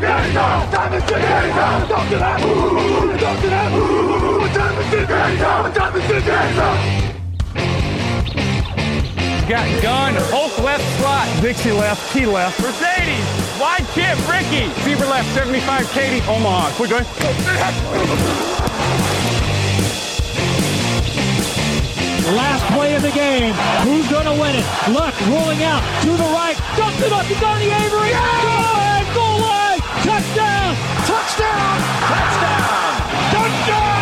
What time is? Time is it now? Talk to that. Time is? Got gun, Hulk left slot. Dixie left, Key left. Mercedes, wide chip, Ricky. Fever left, 75, Katie, Omaha. Quick going. Last play of the game. Who's going to win it? Luck rolling out to the right. Dumps it up to Donnie Avery. Line. Touchdown. Touchdown. Touchdown. Touchdown.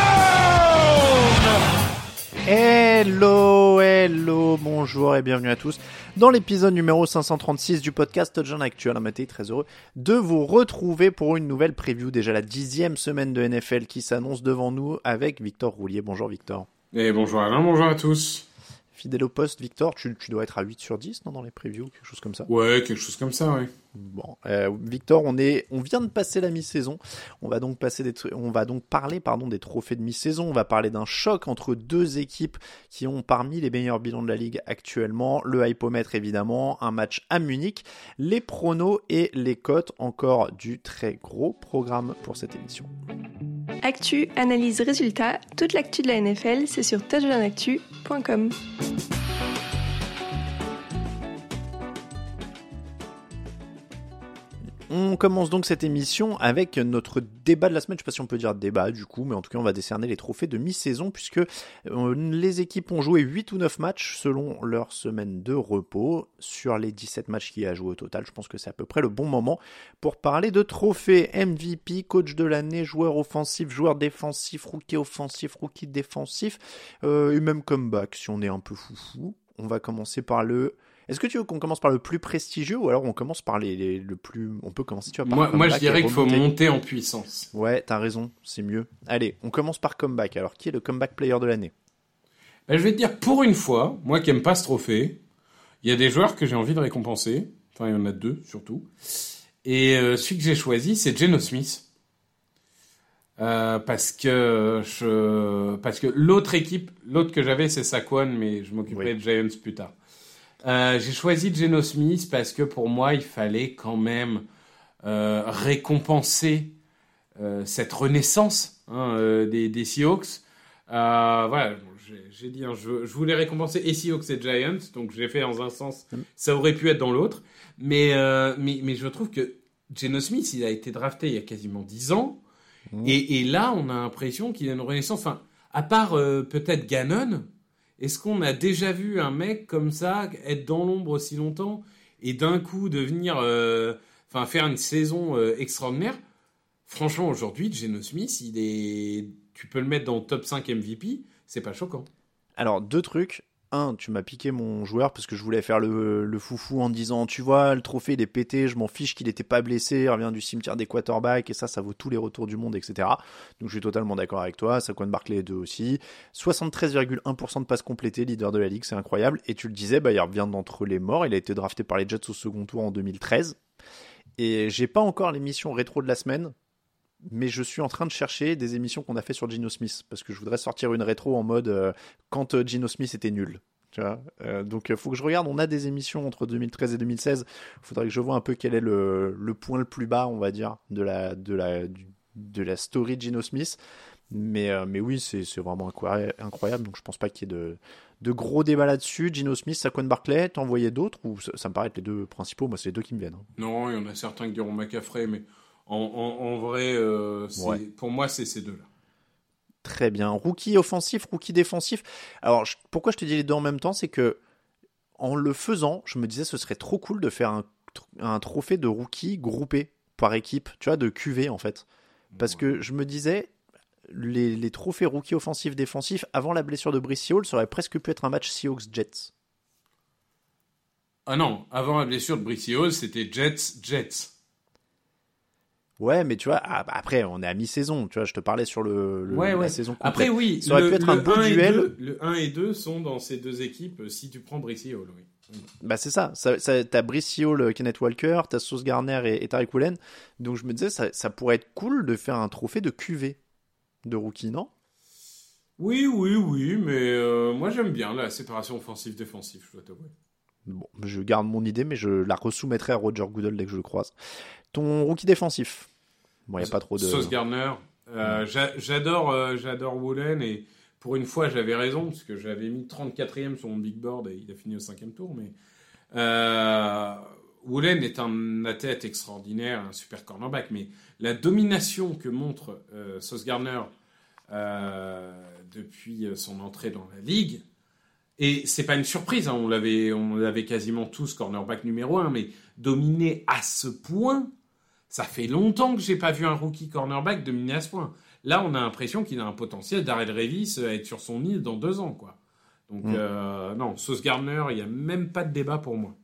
Hello, hello, bonjour et bienvenue à tous dans l'épisode numéro 536 du podcast Touchdown Actuel. Un matin très heureux de vous retrouver pour une nouvelle preview, déjà la dixième semaine de NFL qui s'annonce devant nous avec Victor Roulier. Bonjour Victor. Et bonjour Alain, bonjour à tous. Fidèle au poste, Victor, tu, tu dois être à 8 sur 10 non, dans les previews, quelque chose comme ça? Ouais, quelque chose comme ça, ouais. Bon, euh, Victor, on est, on vient de passer la mi-saison. On va donc parler, pardon, des trophées de mi-saison. On va parler d'un choc entre deux équipes qui ont parmi les meilleurs bilans de la ligue actuellement. Le hypomètre évidemment, un match à Munich, les pronos et les cotes. Encore du très gros programme pour cette émission. Actu, analyse, résultat, toute l'actu de la NFL, c'est sur touchdownactu.com. On commence donc cette émission avec notre débat de la semaine. Je sais pas si on peut dire débat du coup, mais en tout cas on va décerner les trophées de mi-saison puisque euh, les équipes ont joué 8 ou 9 matchs selon leur semaine de repos. Sur les 17 matchs qu'il y a joué au total, je pense que c'est à peu près le bon moment pour parler de trophées MVP, coach de l'année, joueur offensif, joueur défensif, rookie offensif, rookie défensif, euh, et même comeback si on est un peu foufou. On va commencer par le est-ce que tu veux qu'on commence par le plus prestigieux ou alors on commence par les, les- le plus. On peut commencer, tu vois, par Moi, moi je dirais qu'il faut monter en puissance. Ouais, t'as raison, c'est mieux. Allez, on commence par comeback. Alors, qui est le comeback player de l'année? Ben, je vais te dire, pour une fois, moi qui aime pas ce trophée, il y a des joueurs que j'ai envie de récompenser. Enfin, il y en a deux, surtout. Et euh, celui que j'ai choisi, c'est Geno Smith. Euh, parce que je, parce que l'autre équipe, l'autre que j'avais, c'est Saquon, mais je m'occuperai Oui. de Giants plus tard. Euh, j'ai choisi Geno Smith parce que pour moi, il fallait quand même euh, récompenser euh, cette renaissance hein, des, des Seahawks. Voilà, j'ai- dit, hein, je, je voulais récompenser et Seahawks et Giants, donc j'ai fait dans un sens, ça aurait pu être dans l'autre. Mais, mais, mais je trouve que Geno Smith, il a été drafté il y a quasiment 10 ans. Et, et là, on a l'impression qu'il a une renaissance. Enfin, à part peut-être Gannon, est-ce qu'on a déjà vu un mec comme ça être dans l'ombre aussi longtemps et d'un coup devenir, euh, enfin, faire une saison euh, extraordinaire? Franchement, aujourd'hui, Geno Smith, il est, tu peux le mettre dans le top 5 MVP, c'est pas choquant. Alors, deux trucs. Un, tu m'as piqué mon joueur parce que je voulais faire le, foufou en disant Tu vois, le trophée il est pété, je m'en fiche qu'il n'était pas blessé, il revient du cimetière des quarterbacks et ça, ça vaut tous les retours du monde, etc. Donc je suis totalement d'accord avec toi. Saquon Barkley 2 aussi. 73,1% de passes complétées, leader de la ligue, c'est incroyable. Et tu le disais, bah, il revient d'entre les morts. Il a été drafté par les Jets au second tour en 2013. Et j'ai pas encore l'émission rétro de la semaine, mais je suis en train de chercher des émissions qu'on a fait sur Gino Smith parce que je voudrais sortir une rétro en mode euh, quand euh, Gino Smith était nul. Tu vois Euh, donc il faut que je regarde. On a des émissions entre 2013 et 2016. Il faudrait que je vois un peu quel est le, point le plus bas, on va dire, de la, de la, de la story de Gino Smith. Mais, mais oui, c'est vraiment incroyable. Donc je pense pas qu'il y ait de, de gros débats là-dessus. Gino Smith, Saquon Barclay, t'en voyais d'autres ou ça, me paraît être les deux principaux Moi, c'est les deux qui me viennent. hein. Non, il y en a certains qui diront McCaffrey, mais en, en, en vrai, euh, Ouais. pour moi, c'est ces deux-là. Très bien. Rookie offensif, rookie défensif. Alors, je- pourquoi je te dis les deux en même temps C'est que, en le faisant, je me disais ce serait trop cool de faire un, tr- un trophée de rookie groupé par équipe, tu vois, de QV en fait. Parce que je me disais, les, les trophées rookie offensif défensif avant la blessure de Brice Hall, ça aurait presque pu être un match Seahawks-Jets. Ah non, avant la blessure de Brice Hall, c'était Jets-Jets. Ouais, mais tu vois, après, on est à mi-saison. Tu vois, je te parlais sur le, le Ouais, la saison complète. Après, oui, Ça aurait le, pu être un beau 1 et duel. 2, le 1 et 2 sont dans ces deux équipes euh, si tu prends Brice Hall, oui. Bah c'est ça, ça, ça t'as Brice Hall, Kenneth Walker, t'as Sauce Garner et, et Tariq Woolen. Donc je me disais, ça, ça pourrait être cool de faire un trophée de QV de rookie, non? Oui, oui, oui, mais euh, moi j'aime bien la séparation offensive-défensive, je dois t'avouer. Bon, je garde mon idée, mais je la resoumettrai à Roger Goodell dès que je le croise. Ton rookie défensif Bon, il n'y a pas trop de... Sauce Gardner. Euh, j'a- j'adore, euh, j'adore Woolen et pour une fois j'avais raison parce que j'avais mis 34e sur mon big board et il a fini au cinquième tour. Mais euh, Woolen est un athlète extraordinaire, un super cornerback. Mais la domination que montre euh, Sauce Gardner euh, depuis son entrée dans la ligue. Et c'est pas une surprise, hein, on l'avait, on l'avait quasiment tous cornerback numéro un, mais dominer à ce point, ça fait longtemps que j'ai pas vu un rookie cornerback dominer à ce point. Là, on a l'impression qu'il a un potentiel d'Arrel Revis à être sur son île dans deux ans, quoi. Donc, Mm. euh, non, Sauce Gardner, il y a même pas de débat pour moi.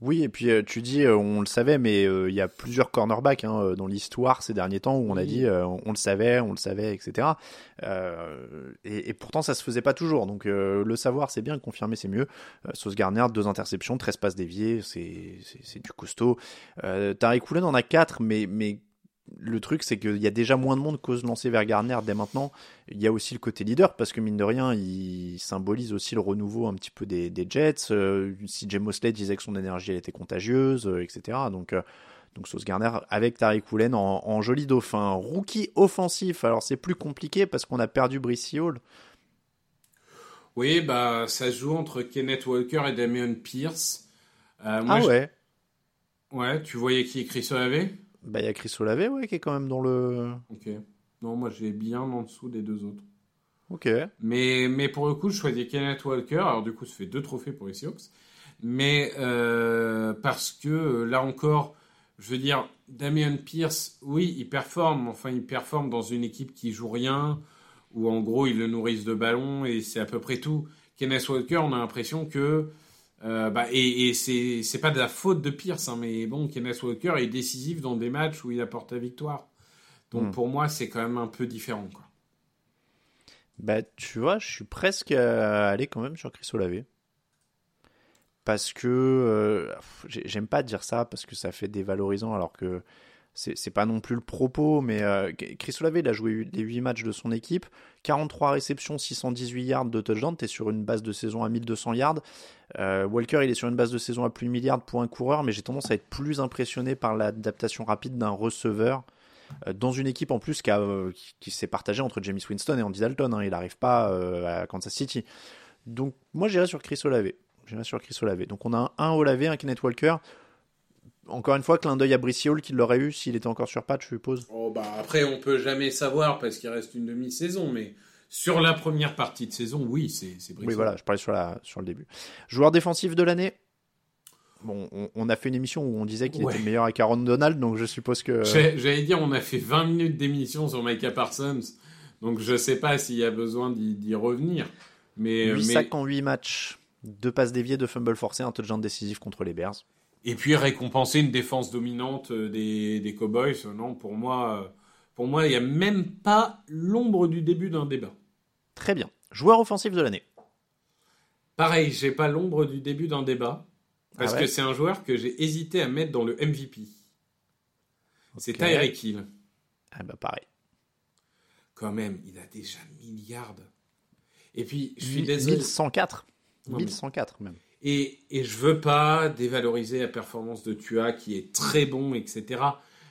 Oui, et puis euh, tu dis, euh, on le savait, mais euh, il y a plusieurs cornerbacks hein, dans l'histoire ces derniers temps où on a dit, euh, on le savait, on le savait, etc. Euh, et, et pourtant, ça se faisait pas toujours. Donc euh, le savoir, c'est bien, le confirmer, c'est mieux. Euh, Sauce Garner, deux interceptions, 13 passes déviées, c'est du costaud. Euh, Tariq Woolen en a quatre, mais, mais le truc, c'est qu'il y a déjà moins de monde qu'ose lancer vers Garner dès maintenant. Il y a aussi le côté leader, parce que mine de rien, il symbolise aussi le renouveau un petit peu des, des Jets. Euh, CJ Mosley disait que son énergie elle était contagieuse, euh, etc. Donc, euh, donc Sauce Garner avec Tariq Woolen en, en joli dauphin. Rookie offensif, alors c'est plus compliqué parce qu'on a perdu Brice Hall. Oui, bah, ça se joue entre Kenneth Walker et Damian Pierce. Euh, moi, ah je- ouais Ouais, tu voyais qui est Chris Olave? Bah il y a Chris Olave, ouais, qui est quand même dans le... Ok. Non, moi j'ai bien en dessous des deux autres. Ok. Mais, mais pour le coup, je choisis Kenneth Walker. Alors, du coup, ça fait deux trophées pour les Seahawks. Mais euh, parce que euh, là encore, je veux dire, Damian Pierce, oui, il performe. Enfin, il performe dans une équipe qui joue rien, où en gros, ils le nourrissent de ballons et c'est à peu près tout. Kenneth Walker, on a l'impression que. Euh, bah, et et c'est c'est pas de la faute de Pierce, hein, mais bon, Kenneth Walker est décisif dans des matchs où il apporte la victoire. Donc Hmm. pour moi, c'est quand même un peu différent. Quoi. Bah, tu vois, je suis presque allé quand même sur Chris Olave. Parce que euh, j'ai- j'aime pas dire ça parce que ça fait dévalorisant alors que c'est pas non plus le propos. Mais euh, Chris Olave, il a joué les 8 matchs de son équipe, 43 réceptions, 618 yards de touchdown. T'es sur une base de saison à 1200 yards. Euh, Walker, il est sur une base de saison à plus de milliards pour un coureur, mais j'ai tendance à être plus impressionné par l'adaptation rapide d'un receveur euh, dans une équipe en plus qui, s'est partagée entre James Winston et Andy Dalton. hein. il n'arrive pas à Kansas City. Donc moi j'irai sur Chris Olave. J'irai sur Chris. Donc on a un, un un Kenneth Walker. Encore une fois, clin d'œil à Brice Hall qui l'aurait eu s'il était encore sur patch, je suppose. Oh bah après on peut jamais savoir parce qu'il reste une demi-saison, mais sur la première partie de saison, oui, c'est c'est Oui, voilà, je parlais sur, la, sur le début. Joueur défensif de l'année? Bon, on, on a fait une émission où on disait qu'il Ouais. était meilleur avec Aaron Donald, donc je suppose que. J'allais dire, on a fait 20 minutes d'émission sur Micah Parsons, donc je sais pas s'il y a besoin d'y d'y revenir. Mais, 8 mais- sacs en 8 matchs, 2 passes déviées, 2 fumbles forcés, un touchdown décisif contre les Bears. Et puis récompenser une défense dominante euh, des, des Cowboys, euh, non, pour moi, euh, pour moi, il n'y a même pas l'ombre du début d'un débat. Très bien. Joueur offensif de l'année. Pareil, j'ai pas l'ombre du début d'un débat, parce Ah ouais que c'est un joueur que j'ai hésité à mettre dans le MVP. C'est. Tyreek Hill. Ah bah pareil. Quand même, il a déjà milliards. Et puis, je suis désolé. 1104. Non, mais- 1104 même. Et, et je veux pas dévaloriser la performance de Tua qui est très bon, etc.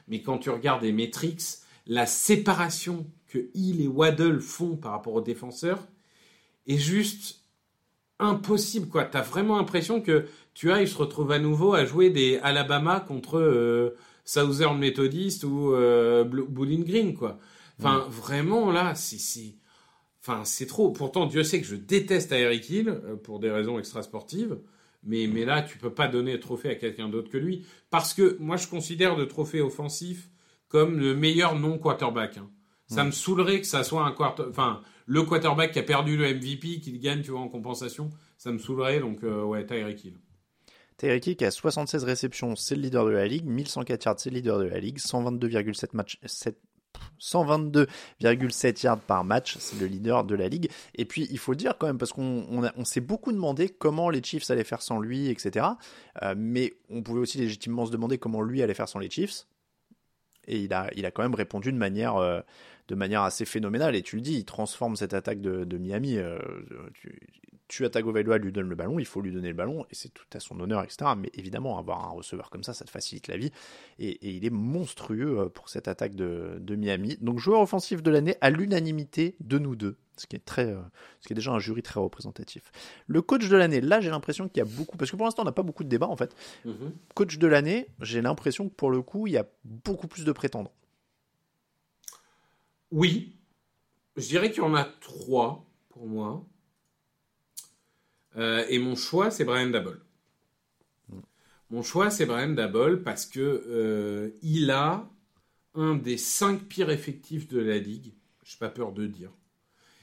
Mais quand tu regardes les metrics, la séparation que Hill et Waddle font par rapport aux défenseurs est juste impossible. quoi. T'as vraiment l'impression que Tua il se retrouve à nouveau à jouer des Alabama contre euh, Southern Methodist ou euh, Bowling Green. quoi. Enfin, vraiment là, c'est- Enfin, c'est trop. Pourtant, Dieu sait que je déteste Eric Hill euh, pour des raisons extrasportives. Mais, mais là, tu peux pas donner le trophée à quelqu'un d'autre que lui. Parce que moi, je considère le trophée offensif comme le meilleur non-quarterback. hein. Ça me saoulerait que ça soit un quarter, enfin, le quarterback qui a perdu le MVP, qu'il gagne, tu vois, en compensation. Ça me saoulerait, donc, euh, ouais, Tyreek Hill. Tyreek Hill qui a 76 réceptions, c'est le leader de la ligue. 1104 yards, c'est le leader de la ligue. 122,7 matchs, 7 122,7 yards par match, c'est le leader de la ligue. Et puis il faut dire quand même, parce qu'on on, on s'est beaucoup demandé comment les Chiefs allaient faire sans lui, etc. Euh, mais on pouvait aussi légitimement se demander comment lui allait faire sans les Chiefs. Et il a, quand même répondu de manière, euh, de manière assez phénoménale. Et tu le dis, il transforme cette attaque de, Miami. Euh, tu à Tagovailoa lui donne le ballon, il faut lui donner le ballon, et c'est tout à son honneur, etc. Mais évidemment, avoir un receveur comme ça, ça te facilite la vie. Et, et il est monstrueux euh, pour cette attaque de, de Miami. Donc joueur offensif de l'année à l'unanimité de nous deux. Ce qui, est très, euh, ce qui est déjà un jury très représentatif. Le coach de l'année, là j'ai l'impression qu'il y a beaucoup, parce que pour l'instant on n'a pas beaucoup de débats en fait. Mhm. Coach de l'année, j'ai l'impression que pour le coup il y a beaucoup plus de prétendants. Oui, je dirais qu'il y en a trois pour moi. Euh, et mon choix, c'est Brian Dabble. Mon choix, c'est Brian Dabble parce que euh, il a un des cinq pires effectifs de la ligue. J'ai pas peur de dire.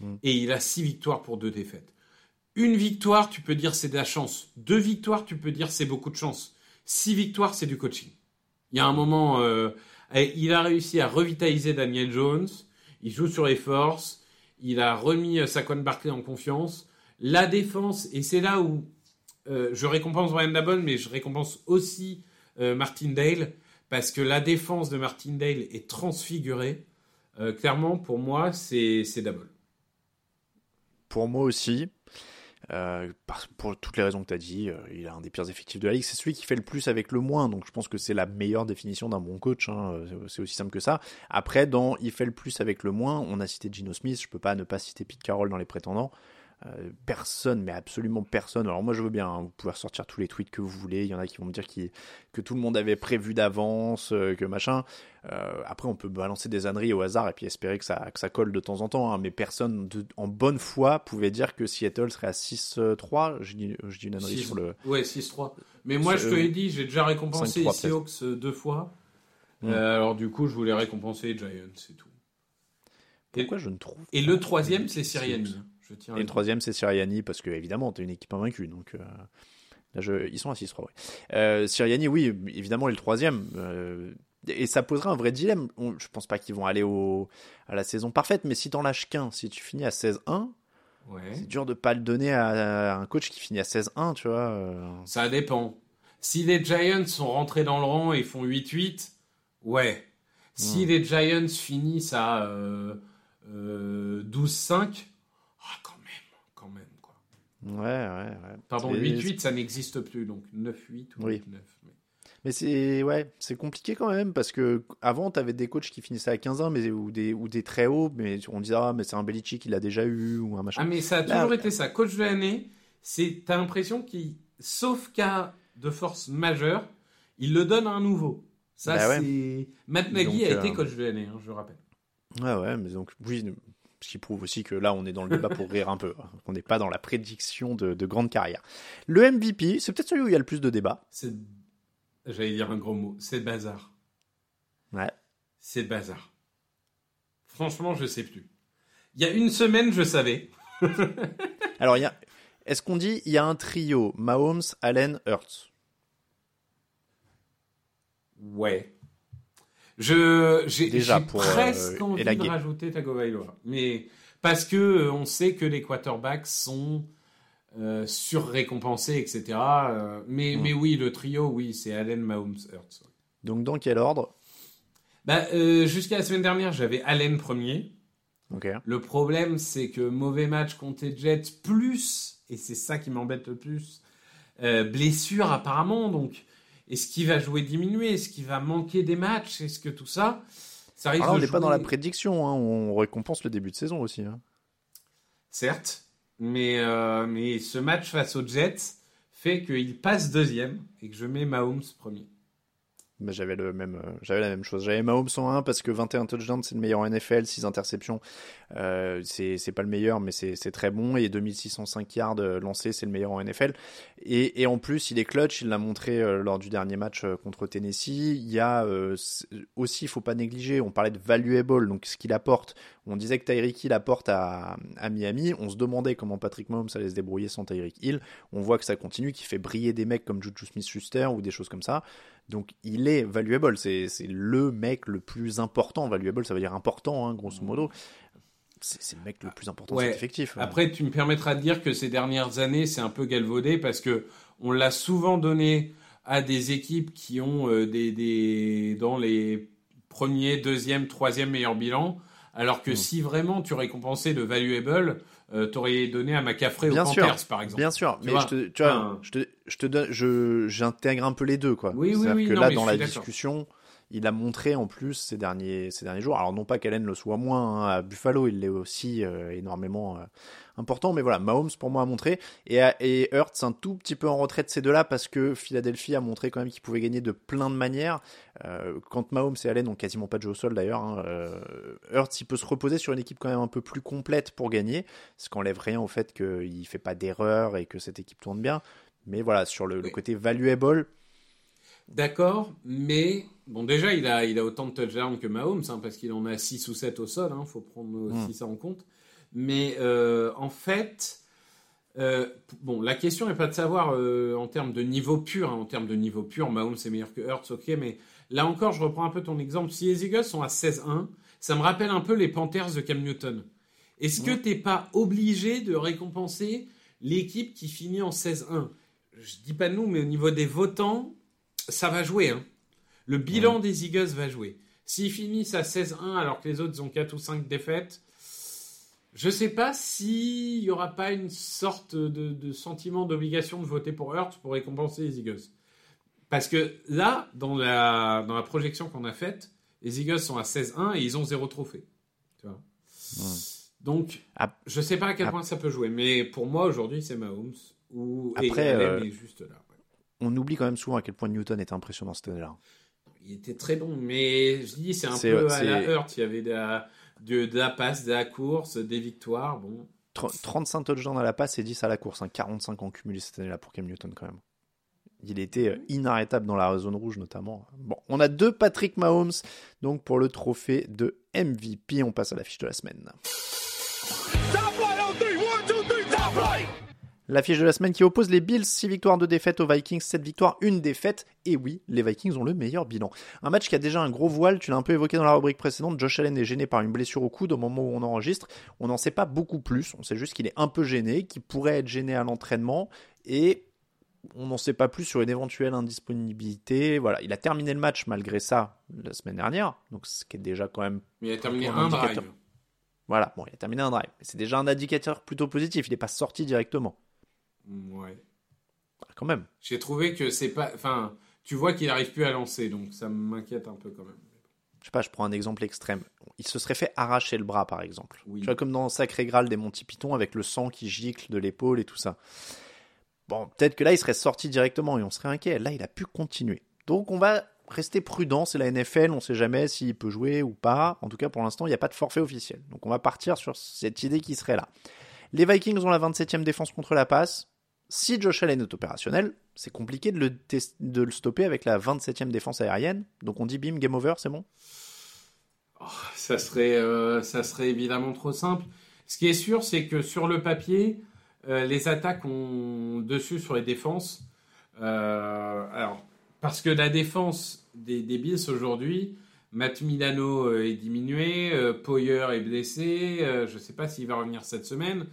Mm. Et il a six victoires pour deux défaites. Une victoire, tu peux dire c'est de la chance. Deux victoires, tu peux dire c'est beaucoup de chance. Six victoires, c'est du coaching. Il y a un moment, euh, il a réussi à revitaliser Daniel Jones. Il joue sur les forces. Il a remis Saquon Barkley en confiance. La défense, et c'est là où euh, je récompense Brian Dabble, mais je récompense aussi euh, Martindale, parce que la défense de Martindale est transfigurée. Euh, clairement, pour moi, c'est Dabble. Pour moi aussi, euh, pour toutes les raisons que tu as dit, il a un des pires effectifs de la ligue. C'est celui qui fait le plus avec le moins, donc je pense que c'est la meilleure définition d'un bon coach. hein. C'est aussi simple que ça. Après, dans il fait le plus avec le moins, on a cité Gino Smith, je peux pas ne pas citer Pete Carroll dans les prétendants. Euh, personne, mais absolument personne. Alors moi je veux bien, hein, vous pouvez ressortir tous les tweets que vous voulez. Il y en a qui vont me dire que tout le monde avait prévu d'avance, euh, que machin. Euh, après on peut balancer des âneries au hasard et puis espérer que ça, que ça colle de temps en temps. hein. Mais personne de- en bonne foi pouvait dire que Seattle serait à 6-3. Je dis, je dis une ânerie Six- sur le... Ouais, 6-3. Mais moi, je te l'ai dit, j'ai déjà récompensé 5-3 les Seahawks deux fois. Mm. Euh, alors du coup, je voulais récompenser les Giants, c'est tout. Pourquoi je ne trouve Et le troisième, c'est Sirianni. Je tiens Et le troisième, c'est Sirianni, parce que évidemment, t'es une équipe invaincue. Donc, euh, là, je... ils sont à 6-3. Ouais. Euh, oui, évidemment, est le troisième. euh, et ça posera un vrai dilemme. On- je pense pas qu'ils vont aller au... à la saison parfaite, mais si t'en lâches qu'un, si tu finis à 16-1, Ouais. c'est dur de pas le donner à un coach qui finit à 16-1, tu vois. euh. Ça dépend. Si les Giants sont rentrés dans le rang et font 8-8, ouais. Si Hmm. les Giants finissent à euh, euh, 12-5, ah, quand même, quand même, quoi. Ouais, ouais, ouais. Pardon, C'est- 8-8, ça n'existe plus, donc 9-8 ou Oui. 8-9. mais- Mais c'est ouais, c'est compliqué quand même parce que avant t'avais des coachs qui finissaient à 15-1 mais ou des ou des très hauts mais on disait ah mais c'est un Belichick il l'a déjà eu ou un machin. Ah, mais ça a Là- toujours été ça. Coach de l'année, c'est, t'as l'impression qu'il, sauf cas de force majeure, il le donne à un nouveau. Ça, Bah ouais. c'est. Matt Nagy a été euh, coach de l'année, hein, je rappelle. Ouais, ouais, mais donc, oui, ce qui prouve aussi que là, on est dans le débat pour rire un peu. hein. On n'est pas dans la prédiction de, de grande carrière. Le MVP, c'est peut-être celui où il y a le plus de débats. C'est. J'allais dire un gros mot. C'est bazar. Ouais. C'est bazar. Franchement, je sais plus. Il y a une semaine, je savais. Alors, il y a, est-ce qu'on dit, il y a un trio, Mahomes, Allen, Hurts? Ouais. Je, j'ai, presque euh, envie élaguer. de rajouter Tagovailoa. Mais parce que euh, on sait que les quarterbacks sont euh, surrécompensés, etc. Euh, mais, Mm. mais oui, le trio, oui, c'est Allen, Mahomes, Hurts. Donc, dans quel ordre? Bah, jusqu'à la semaine dernière, j'avais Allen premier. Ok. Le problème, c'est que mauvais match contre les Jets, plus, et c'est ça qui m'embête le plus, blessure apparemment. Donc, est-ce qu'il va jouer diminué? Est-ce qu'il va manquer des matchs? Est-ce que tout ça Ça risque Alors on n'est pas dans la prédiction, hein, on récompense le début de saison aussi. hein. Certes, mais, euh, mais ce match face aux Jets fait qu'il passe deuxième et que je mets Mahomes premier. J'avais le même, euh, j'avais la même chose. J'avais Mahomes 101 parce que 21 touchdowns c'est le meilleur en NFL, 6 interceptions euh, c'est pas le meilleur mais c'est très bon et 2605 yards euh, lancés c'est le meilleur en NFL. Et, et en plus il est clutch, il l'a montré euh, lors du dernier match contre Tennessee. Il y a aussi, il faut pas négliger, on parlait de valuable donc ce qu'il apporte. On disait que Tyreek Hill apporte à, à Miami. On se demandait comment Patrick Mahomes allait se débrouiller sans Tyreek Hill. On voit que ça continue, qu'il fait briller des mecs comme Juju Smith-Schuster ou des choses comme ça. Donc il est valuable, c'est c'est le mec le plus important. Valuable, ça veut dire important, hein, grosso modo. C'est le mec le plus important de Ouais. cet effectif. Après, tu me permettras de dire que ces dernières années, c'est un peu galvaudé parce que on l'a souvent donné à des équipes qui ont euh, des, des dans les premiers, deuxième, troisième meilleurs bilans. Alors que si vraiment tu récompensais le valuable, euh, t'aurais donné à McCaffrey Bien ou Panthers, par exemple. Bien sûr, Tu mais vois, je te, tu vois, je te, je te donne, je, j'intègre un peu les deux, quoi. Oui, oui, C'est-à-dire oui, que non, là, dans la discussion, il a montré en plus ces derniers, ces derniers jours. Alors non pas qu'Allen le soit moins, hein, à Buffalo, il l'est aussi euh, énormément euh, important, mais voilà, Mahomes pour moi a montré et, et Hurts un tout petit peu en retrait de ces deux-là parce que Philadelphie a montré quand même qu'il pouvait gagner de plein de manières. Euh, quand Mahomes et Allen ont quasiment pas de jeu au sol d'ailleurs, hein, Hurts il peut se reposer sur une équipe quand même un peu plus complète pour gagner, ce qui enlève rien au fait qu'il fait pas d'erreur et que cette équipe tourne bien. Mais voilà, sur le, le côté valuable, D'accord, mais bon, déjà, il a, il a autant de touchdowns que Mahomes, hein, parce qu'il en a 6 ou 7 au sol, il faut prendre aussi Mm. ça en compte. Mais euh, en fait, euh, bon, la question n'est pas de savoir euh, en termes de niveau pur, hein, en termes de niveau pur, Mahomes est meilleur que Hurts, ok, mais là encore, je reprends un peu ton exemple. Si les Eagles sont à 16-1, ça me rappelle un peu les Panthers de Cam Newton. Est-ce que t'es pas obligé de récompenser l'équipe qui finit en 16-1 Je dis pas nous, mais au niveau des votants, ça va jouer. Hein. Le bilan des Eagles va jouer. S'ils finissent à 16-1 alors que les autres ont 4 ou 5 défaites, je sais pas s'il y aura pas une sorte de, de sentiment d'obligation de voter pour Hurts pour récompenser les Eagles. Parce que là, dans la, dans la projection qu'on a faite, les Eagles sont à 16-1 et ils ont zéro trophée. Tu vois? Donc, Ap- je sais pas à quel Ap- point ça peut jouer, mais pour moi aujourd'hui c'est Mahomes ou et Après, Allen euh, est juste là. On oublie quand même souvent à quel point Newton est impressionnant cette année-là. Il était très bon, mais je dis c'est un C'est- peu à la Hurt. Il y avait de la, de, de la passe, de la course, des victoires. Bon, Tr- 35 touchdowns à la passe et 10 à la course, hein, 45 en cumulé cette année-là pour Cam Newton quand même. Il était euh, inarrêtable dans la zone rouge notamment. Bon, on a deux Patrick Mahomes donc pour le trophée de MVP. On passe à la fiche de la semaine. Top flight on three, one, two, three, top flight. La fiche de la semaine qui oppose les Bills, 6 victoires, 2 défaites aux Vikings, 7 victoires, 1 défaite. Et oui, les Vikings ont le meilleur bilan. Un match qui a déjà un gros voile, tu l'as un peu évoqué dans la rubrique précédente, Josh Allen est gêné par une blessure au coude au moment où on enregistre. On n'en sait pas beaucoup plus, on sait juste qu'il est un peu gêné, qu'il pourrait être gêné à l'entraînement, et on n'en sait pas plus sur une éventuelle indisponibilité. Voilà, il a terminé le match malgré ça la semaine dernière, donc ce qui est déjà quand même mais il a terminé Un indicateur. drive. voilà, bon, il a terminé un drive. C'est déjà un indicateur plutôt positif. Il n'est pas sorti directement. Ouais. Quand même. J'ai trouvé que c'est pas. Enfin, tu vois qu'il arrive plus à lancer, donc ça m'inquiète un peu quand même. Je sais pas, je prends un exemple extrême. Il se serait fait arracher le bras, par exemple. Oui. Tu vois, comme dans Sacré Graal des Monty Python, avec le sang qui gicle de l'épaule et tout ça. Bon, peut-être que là, il serait sorti directement et on serait inquiet. Là, il a pu continuer. Donc, on va rester prudent. C'est la NFL, on sait jamais s'il peut jouer ou pas. En tout cas, pour l'instant, il n'y a pas de forfait officiel. Donc, on va partir sur cette idée qui serait là. Les Vikings ont la 27e défense contre la passe. Si Josh Allen est opérationnel, c'est compliqué de le, stopper avec la 27e défense aérienne. Donc, on dit bim, game over, c'est bon Ça serait, euh, ça serait évidemment trop simple. Ce qui est sûr, c'est que sur le papier, euh, les attaques ont dessus sur les défenses. Euh, alors, parce que la défense des, des Bills aujourd'hui, Matt Milano est diminué, Poyer est blessé, je ne sais pas s'il va revenir cette semaine.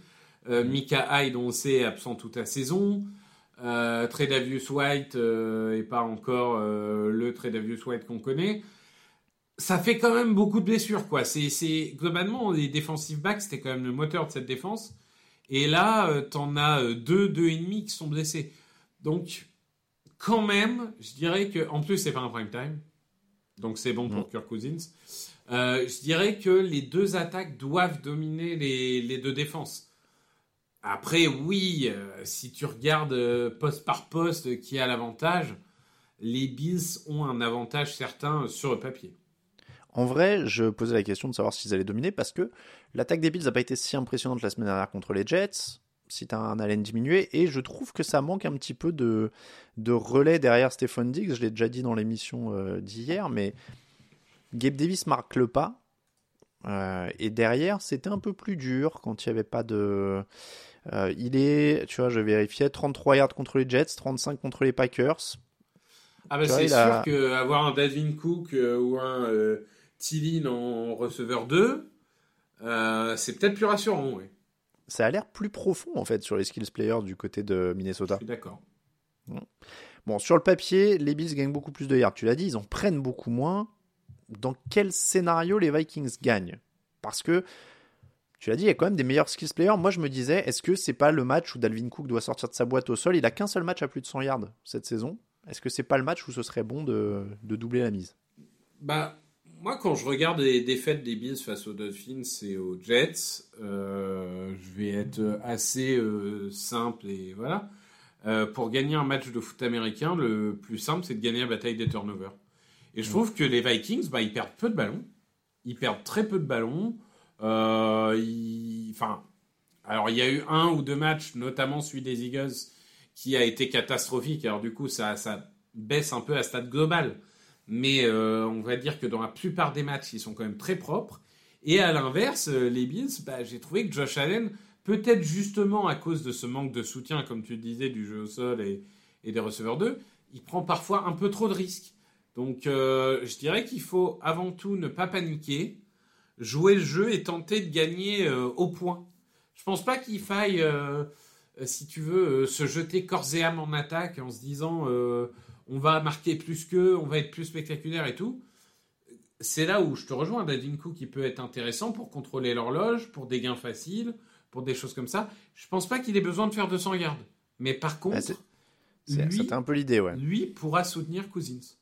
Euh, Mika Hyde, on sait, est absent toute la saison. Euh, Tredavious White euh, est pas encore euh, le Tredavious White qu'on connaît ça fait quand même beaucoup de blessures, quoi. C'est, globalement les defensive backs, c'était quand même le moteur de cette défense. Et là, euh, t'en as euh, deux, deux et demi qui sont blessés. Donc, quand même, je dirais que, en plus, c'est pas un prime time, donc c'est bon pour Kirk Cousins. Euh, je dirais que les deux attaques doivent dominer les, les deux défenses. Après, oui, euh, si tu regardes euh, poste par poste qui a l'avantage, les Bills ont un avantage certain sur le papier. En vrai, je posais la question de savoir s'ils allaient dominer parce que l'attaque des Bills n'a pas été si impressionnante la semaine dernière contre les Jets. Si tu as un Allen diminué, et je trouve que ça manque un petit peu de, de relais derrière Stephon Diggs. Je l'ai déjà dit dans l'émission euh, d'hier, mais Gabe Davis marque le pas. Euh, et derrière, c'était un peu plus dur quand il n'y avait pas de. Euh, il est, tu vois, je vérifiais, 33 yards contre les Jets, 35 contre les Packers. Ah bah c'est sûr a... qu'avoir un Dalvin Cook ou un Tillin en receveur 2, c'est peut-être plus rassurant, oui ça a l'air plus profond en fait sur les skills players du côté de Minnesota. Je suis d'accord. Bon, sur le papier, les Bills gagnent beaucoup plus de yards. Tu l'as dit, ils en prennent beaucoup moins. Dans quel scénario les Vikings gagnent Parce que tu l'as dit, il y a quand même des meilleurs skills players. Moi, je me disais, est-ce que c'est pas le match où Dalvin Cook doit sortir de sa boîte au sol? Il a qu'un seul match à plus de 100 yards cette saison. Est-ce que c'est pas le match où ce serait bon de, doubler la mise? Bah, moi, quand je regarde les défaites des Bills face aux Dolphins et aux Jets, euh, je vais être assez euh, simple et voilà. Euh, pour gagner un match de foot américain, le plus simple, c'est de gagner la bataille des turnovers. Et je trouve que les Vikings, bah, ils perdent peu de ballons. Ils perdent très peu de ballons. Enfin, alors il y a eu un ou deux matchs, notamment celui des Eagles, qui a été catastrophique. Alors du coup, ça, ça baisse un peu à stade global mais euh, on va dire que dans la plupart des matchs, ils sont quand même très propres. Et à l'inverse, euh, les Bills, bah, j'ai trouvé que Josh Allen, peut-être justement à cause de ce manque de soutien, comme tu le disais, du jeu au sol et, des receveurs 2, il prend parfois un peu trop de risques. Donc euh, je dirais qu'il faut avant tout ne pas paniquer, jouer le jeu et tenter de gagner au point. Je pense pas qu'il faille, si tu veux, se jeter corps et âme en attaque en se disant on va marquer plus qu'eux, on va être plus spectaculaire et tout. C'est là où je te rejoins, Cook, qui peut être intéressant pour contrôler l'horloge, pour des gains faciles, pour des choses comme ça. Je pense pas qu'il ait besoin de faire 200 yards. Mais par contre, c'était un peu l'idée, ouais. Lui pourra soutenir Cousins.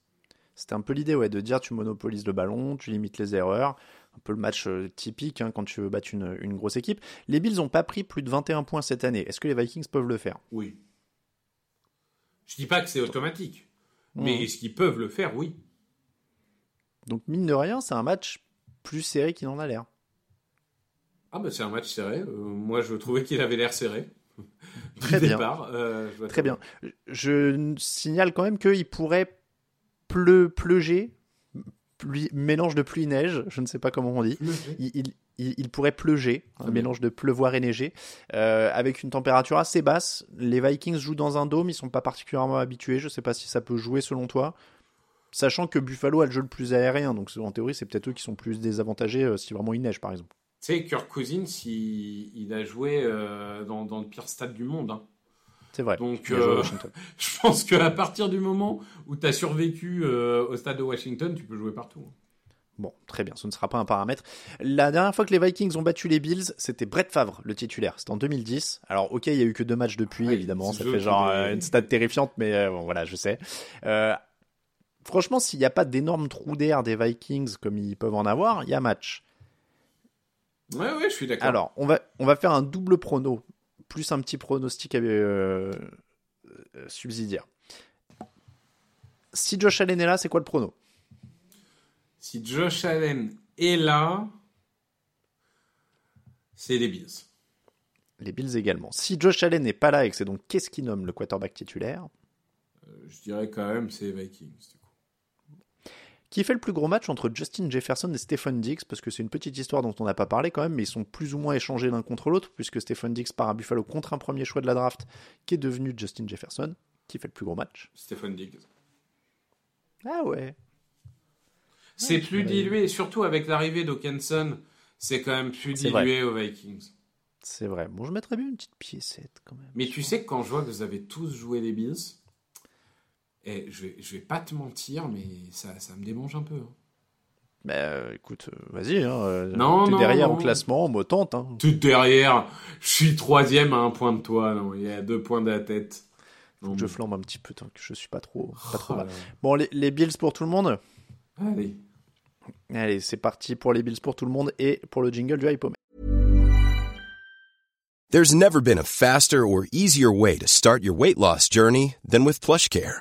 C'était un peu l'idée, ouais, de dire tu monopolises le ballon, tu limites les erreurs. Un peu le match euh, typique hein, quand tu veux battre une, une, grosse équipe. Les Bills n'ont pas pris plus de 21 points cette année. Est-ce que les Vikings peuvent le faire? Oui. Je dis pas que c'est automatique. Mais est-ce qu'ils peuvent le faire? Oui. Donc, mine de rien, c'est un match plus serré qu'il en a l'air. Ah, bah c'est un match serré. Euh, moi, je trouvais qu'il avait l'air serré. Très bien. Euh, très bien. Je signale quand même qu'il pourrait pleu, pleuger, mélange de pluie-neige, je ne sais pas comment on dit. Il, il, pourrait pleuger, un mélange de pleuvoir et neiger, euh, avec une température assez basse. Les Vikings jouent dans un dôme, ils sont pas particulièrement habitués. Je sais pas si ça peut jouer selon toi. Sachant que Buffalo a le jeu le plus aérien, donc en théorie, c'est peut-être eux qui sont plus désavantagés euh, si vraiment il neige, par exemple. Tu sais, Kirk Cousins, il, a joué euh, dans, le pire stade du monde. Hein. C'est vrai. Donc, je pense qu'à partir du moment où tu as survécu au stade de Washington, tu peux jouer partout. Hein. Bon, très bien, ce ne sera pas un paramètre. La dernière fois que les Vikings ont battu les Bills, c'était Brett Favre, le titulaire. C'était en 2010. Alors, ok, il y a eu que deux matchs depuis, évidemment. Ça fait genre euh, une stade terrifiante, mais euh, bon, voilà, je sais. Euh, franchement, s'il n'y a pas d'énormes trous d'air des Vikings comme ils peuvent en avoir, il y a match. Ouais, ouais, je suis d'accord. Alors, on va, on va faire un double prono, plus un petit pronostic subsidiaire. Si Josh Allen est là, c'est quoi le prono? Si Josh Allen est là, c'est les Bills. Les Bills également. Si Josh Allen n'est pas là et que c'est donc qu'est-ce qui nomme le quarterback titulaire? Euh, Je dirais quand même c'est Vikings. Qui fait le plus gros match entre Justin Jefferson et Stephen Diggs Parce que c'est une petite histoire dont on n'a pas parlé quand même, mais ils sont plus ou moins échangés l'un contre l'autre, puisque Stephen Diggs part à Buffalo contre un premier choix de la draft qui est devenu Justin Jefferson. Qui fait le plus gros match Stephen Diggs. Ah ouais. C'est plus dilué, surtout avec l'arrivée d'Okenson, c'est quand même plus dilué aux Vikings. C'est vrai. Bon, je mettrais bien une petite piécette quand même. Mais tu sais que quand je vois que vous avez tous joué les Bills, et je vais, je vais pas te mentir, mais ça, ça me démange un peu. Hein. Bah écoute, euh, vas-y. Hein, euh, non, t'es derrière au classement, me tente. Hein. T'es derrière. Je suis troisième à un point de toi. Non, il y a deux points de la tête. je flambe un petit peu tant que je suis pas trop, pas trop oh mal. Bon, les, les Bills pour tout le monde? Allez. Allez, c'est parti pour les Bills pour tout le monde et pour le jingle du Hypomètre. There's never been a faster or easier way to start your weight loss journey than with PlushCare.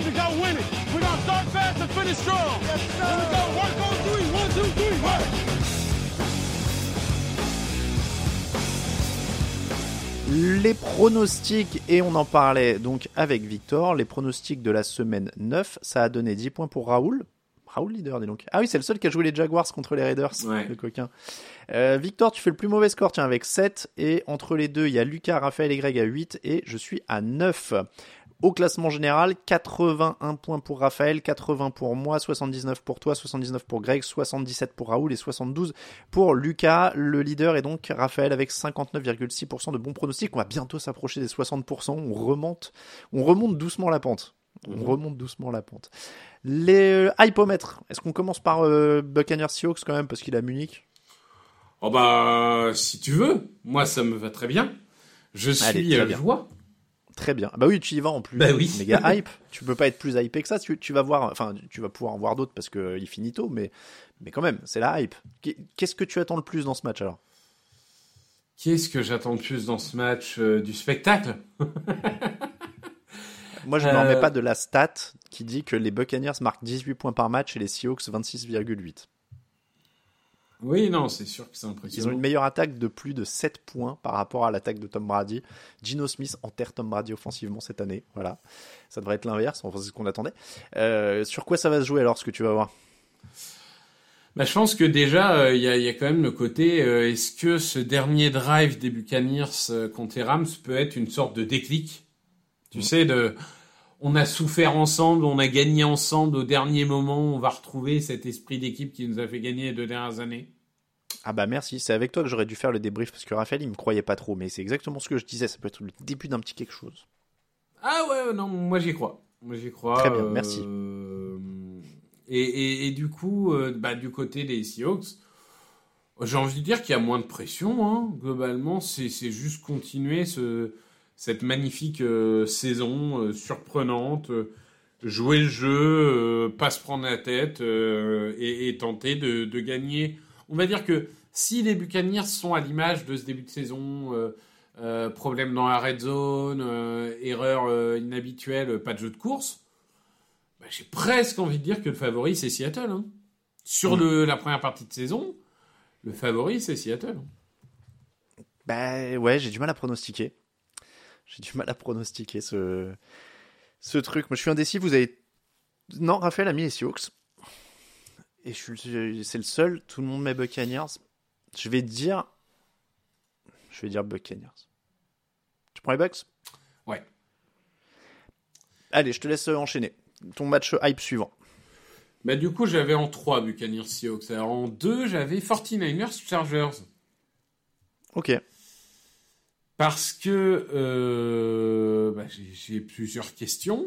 It's our time to go win it. Start fast and finish strong. Yes, sir. Here we go. Work on three. One, two, three. Work. Les pronostics, et on en parlait donc avec Victor, les pronostics de la semaine 9, ça a donné 10 points pour Raoul. Raoul leader, dis donc. Ah oui, c'est le seul qui a joué les Jaguars contre les Raiders, Ouais. le coquin. Euh, Victor, tu fais le plus mauvais score, tiens, avec 7. Et entre les deux, il y a Lucas, Raphaël et Greg à 8. Et je suis à 9. Au classement général, 81 points pour Raphaël, 80 pour moi, 79 pour toi, 79 pour Greg, 77 pour Raoul et 72 pour Lucas. Le leader est donc Raphaël avec 59,6% de bons pronostics. On va bientôt s'approcher des 60%. On remonte, on remonte doucement la pente. On remonte doucement la pente. Les euh, hypomètres. Est-ce qu'on commence par euh, Buccaneers Seahawks quand même parce qu'il à Munich? Oh bah, si tu veux. Moi, ça me va très bien. Je suis très euh, joie. Très bien. Bah oui, tu y vas en plus. Bah oui. Méga hype. Tu peux pas être plus hypé que ça. Tu, tu vas voir, enfin, tu vas pouvoir en voir d'autres parce que euh, il finit tôt, mais, mais quand même, c'est la hype. Qu'est- Qu'est-ce que tu attends le plus dans ce match alors? Qu'est-ce que j'attends le plus dans ce match euh, Du spectacle? Moi, je ne Euh, remets pas de la stat qui dit que les Buccaneers marquent 18 points par match et les Seahawks 26,8. Oui, non, c'est sûr que c'est Ils ont impressionnant. une meilleure attaque de plus de 7 points par rapport à l'attaque de Tom Brady. Gino Smith enterre Tom Brady offensivement cette année. Voilà. Ça devrait être l'inverse. Enfin, c'est ce qu'on attendait. Euh, sur quoi ça va se jouer alors, ce que tu vas voir? Bah, je pense que déjà, euh, il y, y a quand même le côté, euh, est-ce que ce dernier drive des Buccaneers euh, contre Rams peut être une sorte de déclic? Tu sais, de, on a souffert ensemble, on a gagné ensemble au dernier moment, on va retrouver cet esprit d'équipe qui nous a fait gagner les deux dernières années. Ah bah merci, c'est avec toi que j'aurais dû faire le débrief parce que Raphaël il me croyait pas trop, mais c'est exactement ce que je disais, ça peut être le début d'un petit quelque chose. Ah ouais, non, moi j'y crois. Moi j'y crois. Très bien, merci. Et, et, et du coup, euh, bah, du côté des Seahawks, j'ai envie de dire qu'il y a moins de pression. Hein. Globalement, c'est c'est juste continuer ce, cette magnifique euh, saison euh, surprenante, euh, jouer le jeu, pas se prendre la tête et, et tenter de, de gagner. On va dire que si les Buccaneers sont à l'image de ce début de saison, euh, euh, problème dans la red zone, euh, erreur inhabituelle, pas de jeu de course, bah, j'ai presque envie de dire que le favori c'est Seattle. hein. Sur le, la première partie de saison, le favori c'est Seattle. Bah ouais, j'ai du mal à pronostiquer. J'ai du mal à pronostiquer ce, ce truc. Moi je suis indécis, vous avez... Non, Raphaël a mis les Seahawks. Et je c'est le seul, tout le monde met Buccaneers. Je vais dire... Je vais dire Buccaneers. Tu prends les Bucks? Ouais. Allez, je te laisse enchaîner. Ton match hype suivant. Bah, du coup, j'avais en 3 Buccaneers Seahawks. Alors en 2, j'avais 49ers Chargers. Ok. Parce que euh, bah, j'ai- plusieurs questions.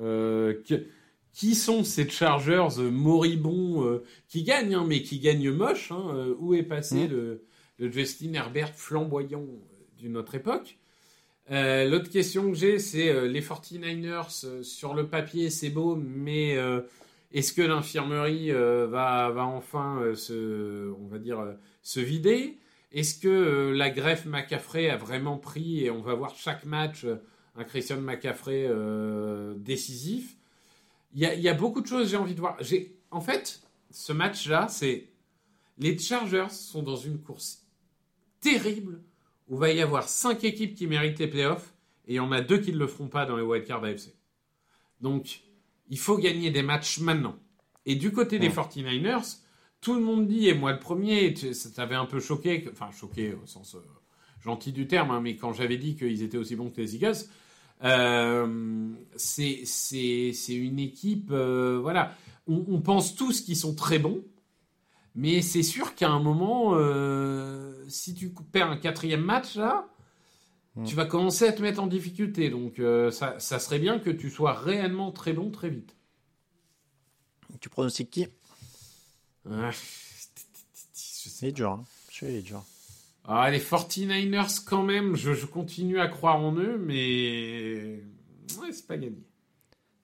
Euh, que- qui sont ces Chargers euh, moribonds qui gagnent, hein, mais qui gagnent moche hein, Où est passé Mhm. le, le Justin Herbert flamboyant d'une autre époque? Euh, L'autre question que j'ai, c'est euh, les 49ers, euh, sur le papier, c'est beau, mais est-ce que l'infirmerie va, va enfin se, on va dire, se vider? Est-ce que euh, la greffe McCaffrey a vraiment pris et on va voir chaque match euh, un Christian McCaffrey euh, décisif? Il y, a, il y a beaucoup de choses j'ai envie de voir. J'ai, en fait, ce match-là, c'est les Chargers sont dans une course terrible où va y avoir cinq équipes qui méritent les playoffs et il y en a deux qui ne le feront pas dans les wildcards AFC. Donc, il faut gagner des matchs maintenant. Et du côté des 49ers, tout le monde dit, et moi le premier, ça t'avait un peu choqué, que- enfin choqué au sens euh, gentil du terme, hein, mais quand j'avais dit qu'ils étaient aussi bons que les Eagles, euh, c'est une équipe, euh, voilà, on, on pense tous qu'ils sont très bons, mais c'est sûr qu'à un moment, si tu perds un quatrième match là, tu vas commencer à te mettre en difficulté. Donc ça, ça serait bien que tu sois réellement très bon très vite. Tu pronostiques qui? Ouais. Je sais Il est dur, hein. Je sais, il est dur. Ah, les 49ers, quand même, je, je continue à croire en eux, mais. Ouais, c'est pas gagné.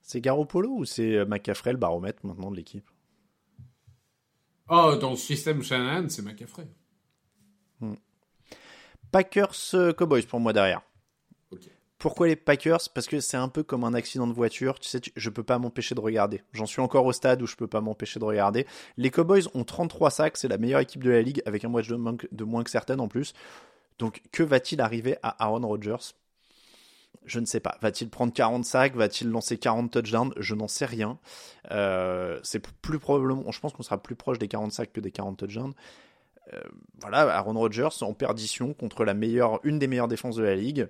C'est Garoppolo ou c'est euh, McCaffrey le baromètre maintenant de l'équipe? Oh, dans le système Shanahan, c'est McCaffrey. Packers euh, Cowboys pour moi derrière. Pourquoi les Packers? Parce que c'est un peu comme un accident de voiture. Tu sais, je peux pas m'empêcher de regarder. J'en suis encore au stade où je peux pas m'empêcher de regarder. Les Cowboys ont 33 sacs, c'est la meilleure équipe de la ligue avec un match de, moins que certaines en plus. Donc que va-t-il arriver à Aaron Rodgers? Je ne sais pas. Va-t-il prendre 40 sacs? Va-t-il lancer 40 touchdowns? Je n'en sais rien. Euh, c'est plus probablement. Je pense qu'on sera plus proche des 40 sacs que des 40 touchdowns Euh, voilà, Aaron Rodgers en perdition contre une des meilleures défenses de la ligue.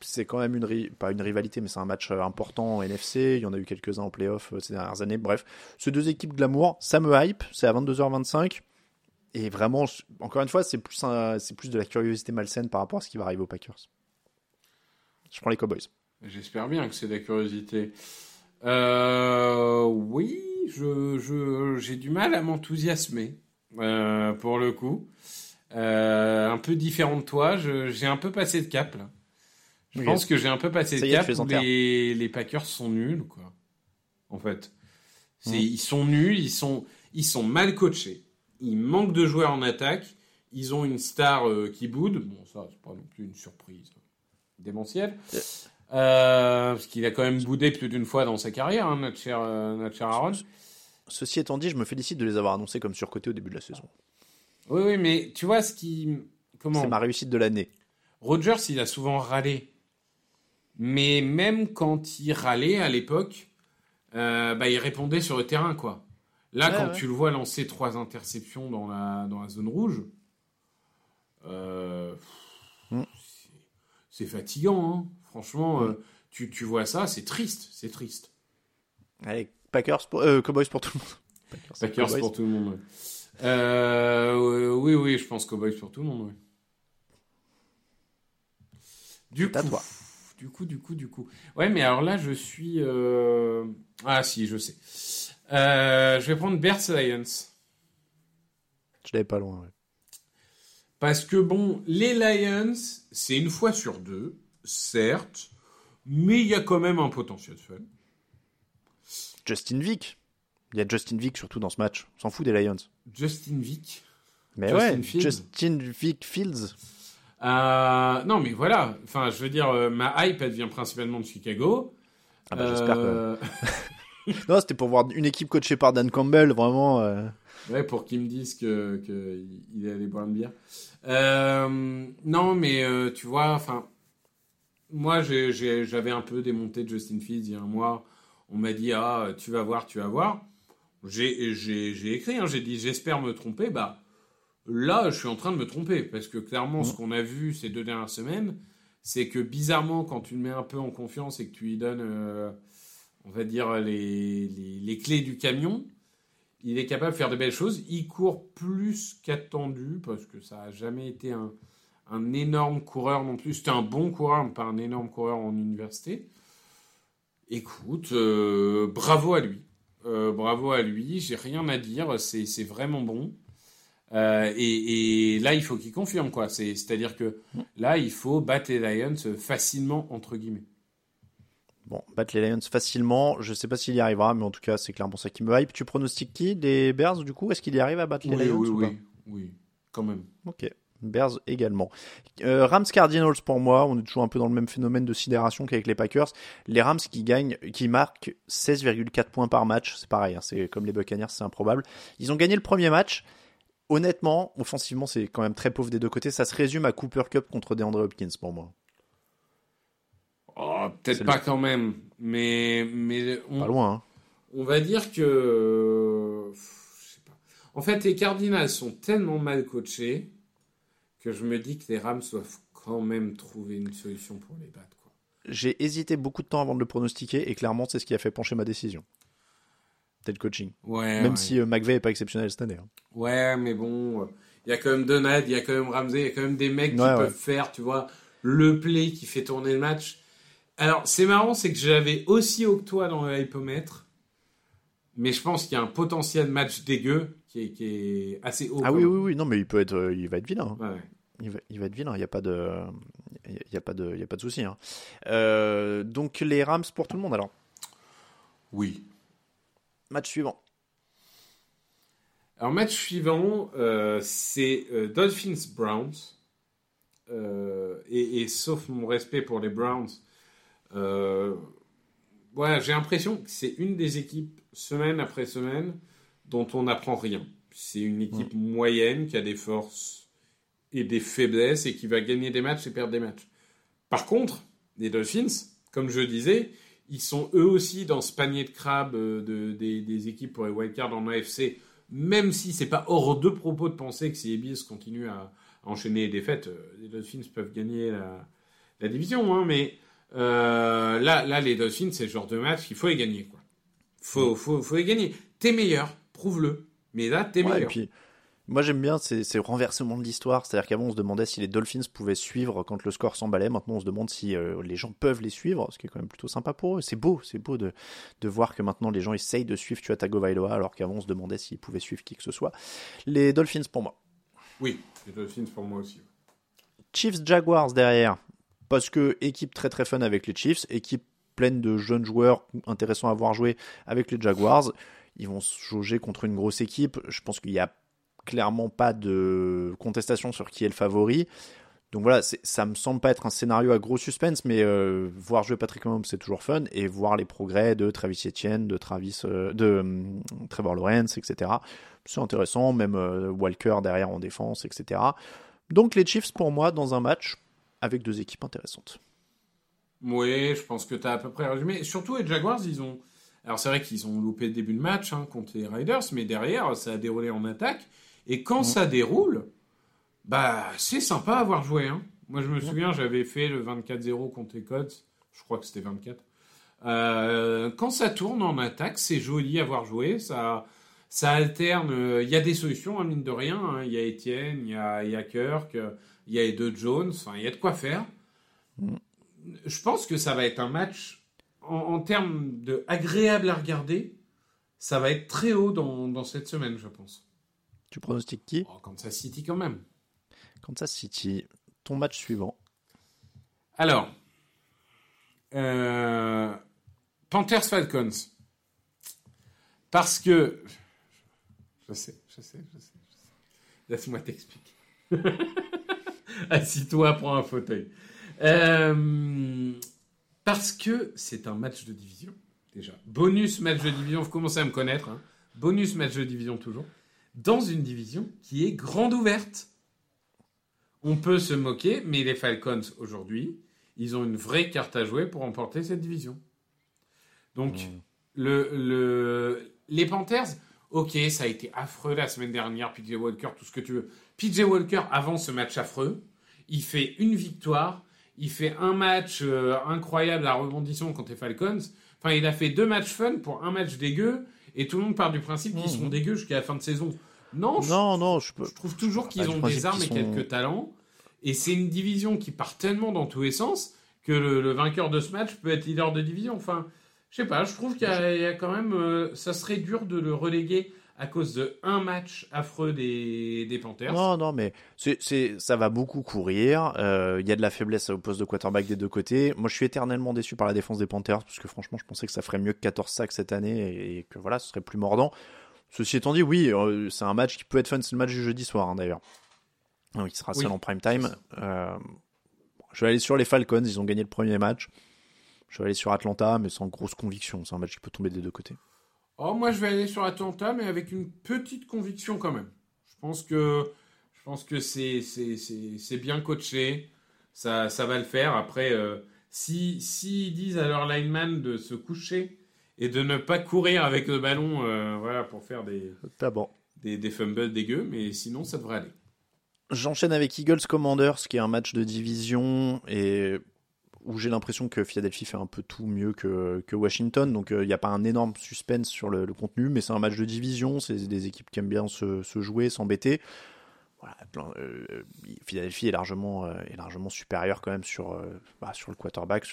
C'est quand même une, pas une rivalité, mais c'est un match euh, important en NFC. Il y en a eu quelques-uns en playoff euh, ces dernières années. Bref, ces deux équipes glamour, ça me hype. C'est à 22h25. Et vraiment, encore une fois, c'est plus, plus de la curiosité malsaine par rapport à ce qui va arriver aux Packers. Je prends les Cowboys. J'espère bien que c'est de la curiosité. Euh, oui, je, j'ai du mal à m'enthousiasmer, pour le coup. Un peu différent de toi, j'ai un peu passé de cap, là. Je pense que j'ai un peu passé est, cap. tu les Packers sont nuls, quoi. En fait. Ils sont nuls, ils sont, ils sont mal coachés. Ils manquent de joueurs en attaque. Ils ont une star euh, qui boude. Bon, ça, c'est pas non plus une surprise démentielle. Euh, parce qu'il a quand même boudé plus d'une fois dans sa carrière, hein, notre, cher, euh, notre cher Aaron. Ceci étant dit, je me félicite de les avoir annoncés comme surcotés au début de la saison. Oui, oui, mais tu vois ce qui. Comment? C'est ma réussite de l'année. Rogers, il a souvent râlé. Mais même quand il râlait à l'époque, euh, bah, il répondait sur le terrain, quoi. Là, Ouais, quand ouais. tu le vois lancer trois interceptions dans la, dans la zone rouge, euh, Mm. c'est- fatigant, hein. Franchement, euh, tu, tu vois ça, c'est triste, c'est triste. Allez, Packers pour, euh, Cowboys pour tout le monde. Packers, Packers Cowboys. pour tout le monde. ouais. Euh, oui, oui, je pense Cowboys pour tout le monde. ouais. Du C'est à coup, toi. Du coup, du coup, du coup. Ouais, mais alors là, je suis. euh, Ah si, je sais. Euh, je vais prendre Bears Lions Je l'avais pas loin. ouais. parce que bon, les Lions, c'est une fois sur deux, certes, mais il y a quand même un potentiel fun. Justin Vick. Il y a Justin Vick surtout dans ce match. On s'en fout des Lions. Justin Vick. Mais Justin ouais, Fields. Justin Vick Fields. Euh, non, mais voilà. Enfin, je veux dire, euh, ma hype, elle vient principalement de Chicago. Ah bah, j'espère Euh, Non, c'était pour voir une équipe coachée par Dan Campbell, vraiment. Ouais, pour qu'ils me disent que, que il est allé boire une bière. Non, mais tu vois, enfin, moi, j'avais un peu démonté Justin Fields il y a un mois. On m'a dit, ah, tu vas voir, tu vas voir. J'ai écrit, hein, j'ai dit, j'espère me tromper. Bah, là, je suis en train de me tromper. Parce que clairement, ce qu'on a vu ces deux dernières semaines, c'est que bizarrement, quand tu le mets un peu en confiance et que tu lui donnes, euh, on va dire, les, les, les clés du camion, il est capable de faire de belles choses. Il court plus qu'attendu parce que ça n'a jamais été un, un énorme coureur non plus. C'était un bon coureur, mais pas un énorme coureur en université. Écoute, euh, bravo à lui. Euh, bravo à lui. J'ai rien à dire. C'est c'est vraiment bon. Euh, et, et là, il faut qu'il confirme quoi. C'est- C'est-à-dire que là, il faut battre les Lions facilement entre guillemets. Bon, battre les Lions facilement. Je sais pas s'il y arrivera, mais en tout cas, c'est clairement ça qui me hype. Tu pronostiques qui? Des Bears, du coup? Est-ce qu'il y arrive à battre les Lions oui, ou oui, pas? Oui, quand même. Ok. Bears également. Euh, Rams Cardinals pour moi, on est toujours un peu dans le même phénomène de sidération qu'avec les Packers. Les Rams qui gagnent, qui marquent 16,4 points par match, c'est pareil, hein, c'est comme les Buccaneers, c'est improbable. Ils ont gagné le premier match honnêtement, offensivement, c'est quand même très pauvre des deux côtés. Ça se résume à Cooper Cup contre DeAndre Hopkins pour moi. Oh, peut-être pas quand même, mais mais on, pas loin. Hein. On va dire que je sais pas. En fait, les Cardinals sont tellement mal coachés que je me dis que les Rams doivent quand même trouver une solution pour les battre. J'ai hésité beaucoup de temps avant de le pronostiquer et clairement, c'est ce qui a fait pencher ma décision. Tel coaching. Ouais, Même si euh, McVeigh est pas exceptionnel cette année. Hein. Ouais, mais bon, il y a quand même Donald, il y a quand même Ramsey, il y a quand même des mecs qui peuvent faire, tu vois, le play qui fait tourner le match. Alors, c'est marrant, c'est que j'avais aussi haut que toi dans le hypomètre, mais je pense qu'il y a un potentiel match dégueu qui est, assez haut. Ah oui, oui, oui, non, mais il peut être, euh, il va être vilain. Hein. Ouais il va, il va être vilain, il n'y a pas de, il y a pas de, il y a pas de souci. Hein. Euh, donc les Rams pour tout le monde alors? Oui. Match suivant. Alors match suivant, euh, c'est euh, Dolphins Browns. Et, sauf mon respect pour les Browns, voilà, j'ai l'impression que c'est une des équipes semaine après semaine dont on n'apprend rien. C'est une équipe moyenne qui a des forces et des faiblesses et qui va gagner des matchs et perdre des matchs. Par contre, les Dolphins, comme je disais, ils sont eux aussi dans ce panier de crabes euh, de, des, équipes pour les wildcards en AFC, même si c'est pas hors de propos de penser que si les Bills continuent à, enchaîner les défaites, euh, les Dolphins peuvent gagner la, division. Hein, mais euh, là, là, les Dolphins, c'est le genre de match qu'il faut les gagner. Quoi. Faut, faut, faut les gagner. T'es meilleur, prouve-le. Mais là, t'es meilleur. Moi j'aime bien ces, ces renversements de l'histoire, c'est-à-dire qu'avant on se demandait si les Dolphins pouvaient suivre quand le score s'emballait, maintenant on se demande si euh, les gens peuvent les suivre, ce qui est quand même plutôt sympa pour eux. C'est beau, c'est beau de, de voir que maintenant les gens essayent de suivre Tua Tagovailoa alors qu'avant on se demandait s'ils pouvaient suivre qui que ce soit. Les Dolphins pour moi. Oui, les Dolphins pour moi aussi. Chiefs Jaguars derrière, parce que équipe très très fun avec les Chiefs, équipe pleine de jeunes joueurs intéressants à voir jouer avec les Jaguars. Ils vont se jauger contre une grosse équipe. Je pense qu'il y a clairement pas de contestation sur qui est le favori. Donc voilà, ça me semble pas être un scénario à gros suspense, mais euh, voir jouer Patrick Mahomes c'est toujours fun et voir les progrès de Travis Etienne, de Travis, euh, de hum, Trevor Lawrence, etc. C'est intéressant, même euh, Walker derrière en défense, etc. Donc les Chiefs pour moi dans un match avec deux équipes intéressantes. Oui, je pense que tu as à peu près résumé. Surtout les Jaguars, ils ont. Alors c'est vrai qu'ils ont loupé le début de match hein, contre les Riders, mais derrière ça a déroulé en attaque. Et quand ça déroule, bah c'est sympa à avoir joué. Hein. Moi je me souviens, j'avais fait le 24-0 contre les Codes. Je crois que c'était 24. Euh, quand ça tourne en attaque, c'est joli à avoir joué. Ça, ça alterne. Il y a des solutions, hein, mine de rien. Hein. Il y a Etienne, il y a, il y a Kirk, il y a les deux Jones. Enfin, il y a de quoi faire. Mm. Je pense que ça va être un match en, en termes de agréable à regarder. Ça va être très haut dans, dans cette semaine, je pense. Tu pronostiques qui? Oh, Kansas City quand même. Kansas City. Ton match suivant. Alors, euh, Panthers Falcons. Parce que. Je sais, je sais, je sais. Laisse-moi t'expliquer. Assis-toi, prends un fauteuil. Euh, parce que c'est un match de division, déjà. Bonus match de division, vous commencez à me connaître. Hein. Bonus match de division toujours dans une division qui est grande ouverte. On peut se moquer, mais les Falcons aujourd'hui, ils ont une vraie carte à jouer pour remporter cette division. Donc, mmh. le, les Panthers, ok, ça a été affreux la semaine dernière, PJ Walker, tout ce que tu veux. PJ Walker, avant ce match affreux, il fait une victoire, il fait un match euh, incroyable à rebondissement contre les Falcons. Enfin, il a fait deux matchs fun pour un match dégueu et tout le monde part du principe qu'ils seront mhm. dégueux jusqu'à la fin de saison. Non, non, je, non, je, trouve toujours qu'ils ont des armes et quelques talents. Et c'est une division qui part tellement dans tous les sens que le, vainqueur de ce match peut être leader de division. Enfin, je sais pas, je trouve qu'il y, a quand même. Euh, ça serait dur de le reléguer à cause de un match affreux des, des Panthers. Non, non, mais c'est, ça va beaucoup courir. Euh, il y a de la faiblesse au poste de quarterback des deux côtés. Moi, je suis éternellement déçu par la défense des Panthers parce que franchement, je pensais que ça ferait mieux que 14 sacs cette année et que voilà, ce serait plus mordant. Ceci étant dit, oui, euh, c'est un match qui peut être fun. C'est le match du jeudi soir, hein, d'ailleurs. il sera seul en prime time. Euh, je vais aller sur les Falcons. Ils ont gagné le premier match. Je vais aller sur Atlanta, mais sans grosse conviction. C'est un match qui peut tomber des deux côtés. Oh, moi, je vais aller sur Atlanta, mais avec une petite conviction quand même. Je pense que je pense que c'est c'est c'est c'est bien coaché. Ça ça va le faire. Après, euh, si s'ils disent à leur lineman de se coucher et de ne pas courir avec le ballon, euh, voilà, pour faire des des, des fumbles dégueux, mais sinon ça devrait aller. J'enchaîne avec Eagles Commanders, qui est un match de division et où j'ai l'impression que Philadelphie fait un peu tout mieux que, Washington. Donc il n'y a pas un énorme suspense sur le, contenu, mais c'est un match de division. C'est des équipes qui aiment bien se, jouer, s'embêter. Plein- euh, Philadelphie est largement, euh, est largement supérieur quand même sur, euh, bah, le quarterback.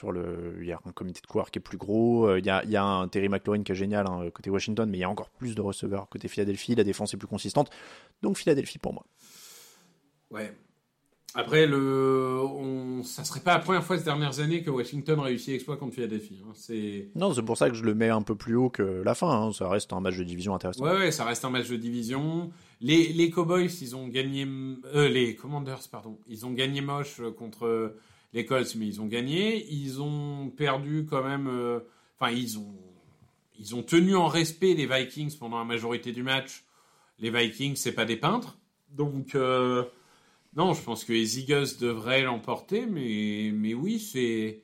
Il y a un comité de coureurs qui est plus gros. euh, Il y a, il y a un Terry McLaurin qui est génial hein, côté Washington, mais il y a encore plus de receveurs côté Philadelphie. La défense est plus consistante. Donc Philadelphie pour moi. Ouais. Après, le, on, ça serait pas la première fois ces dernières années que Washington réussit l'exploit contre Philadelphie. hein. C'est, Non, c'est pour ça que je le mets un peu plus haut que la fin. hein. Ça reste un match de division intéressant. ouais, ouais, ça reste un match de division. Les, les Cowboys, ils ont gagné, euh, les Commanders, pardon, ils ont gagné moche contre les Colts, mais ils ont gagné. Ils ont perdu quand même, euh, enfin, ils ont, ils ont tenu en respect les Vikings pendant la majorité du match. Les Vikings, c'est pas des peintres. Donc, euh, non, je pense que les Eagles devraient l'emporter, mais, mais oui, c'est,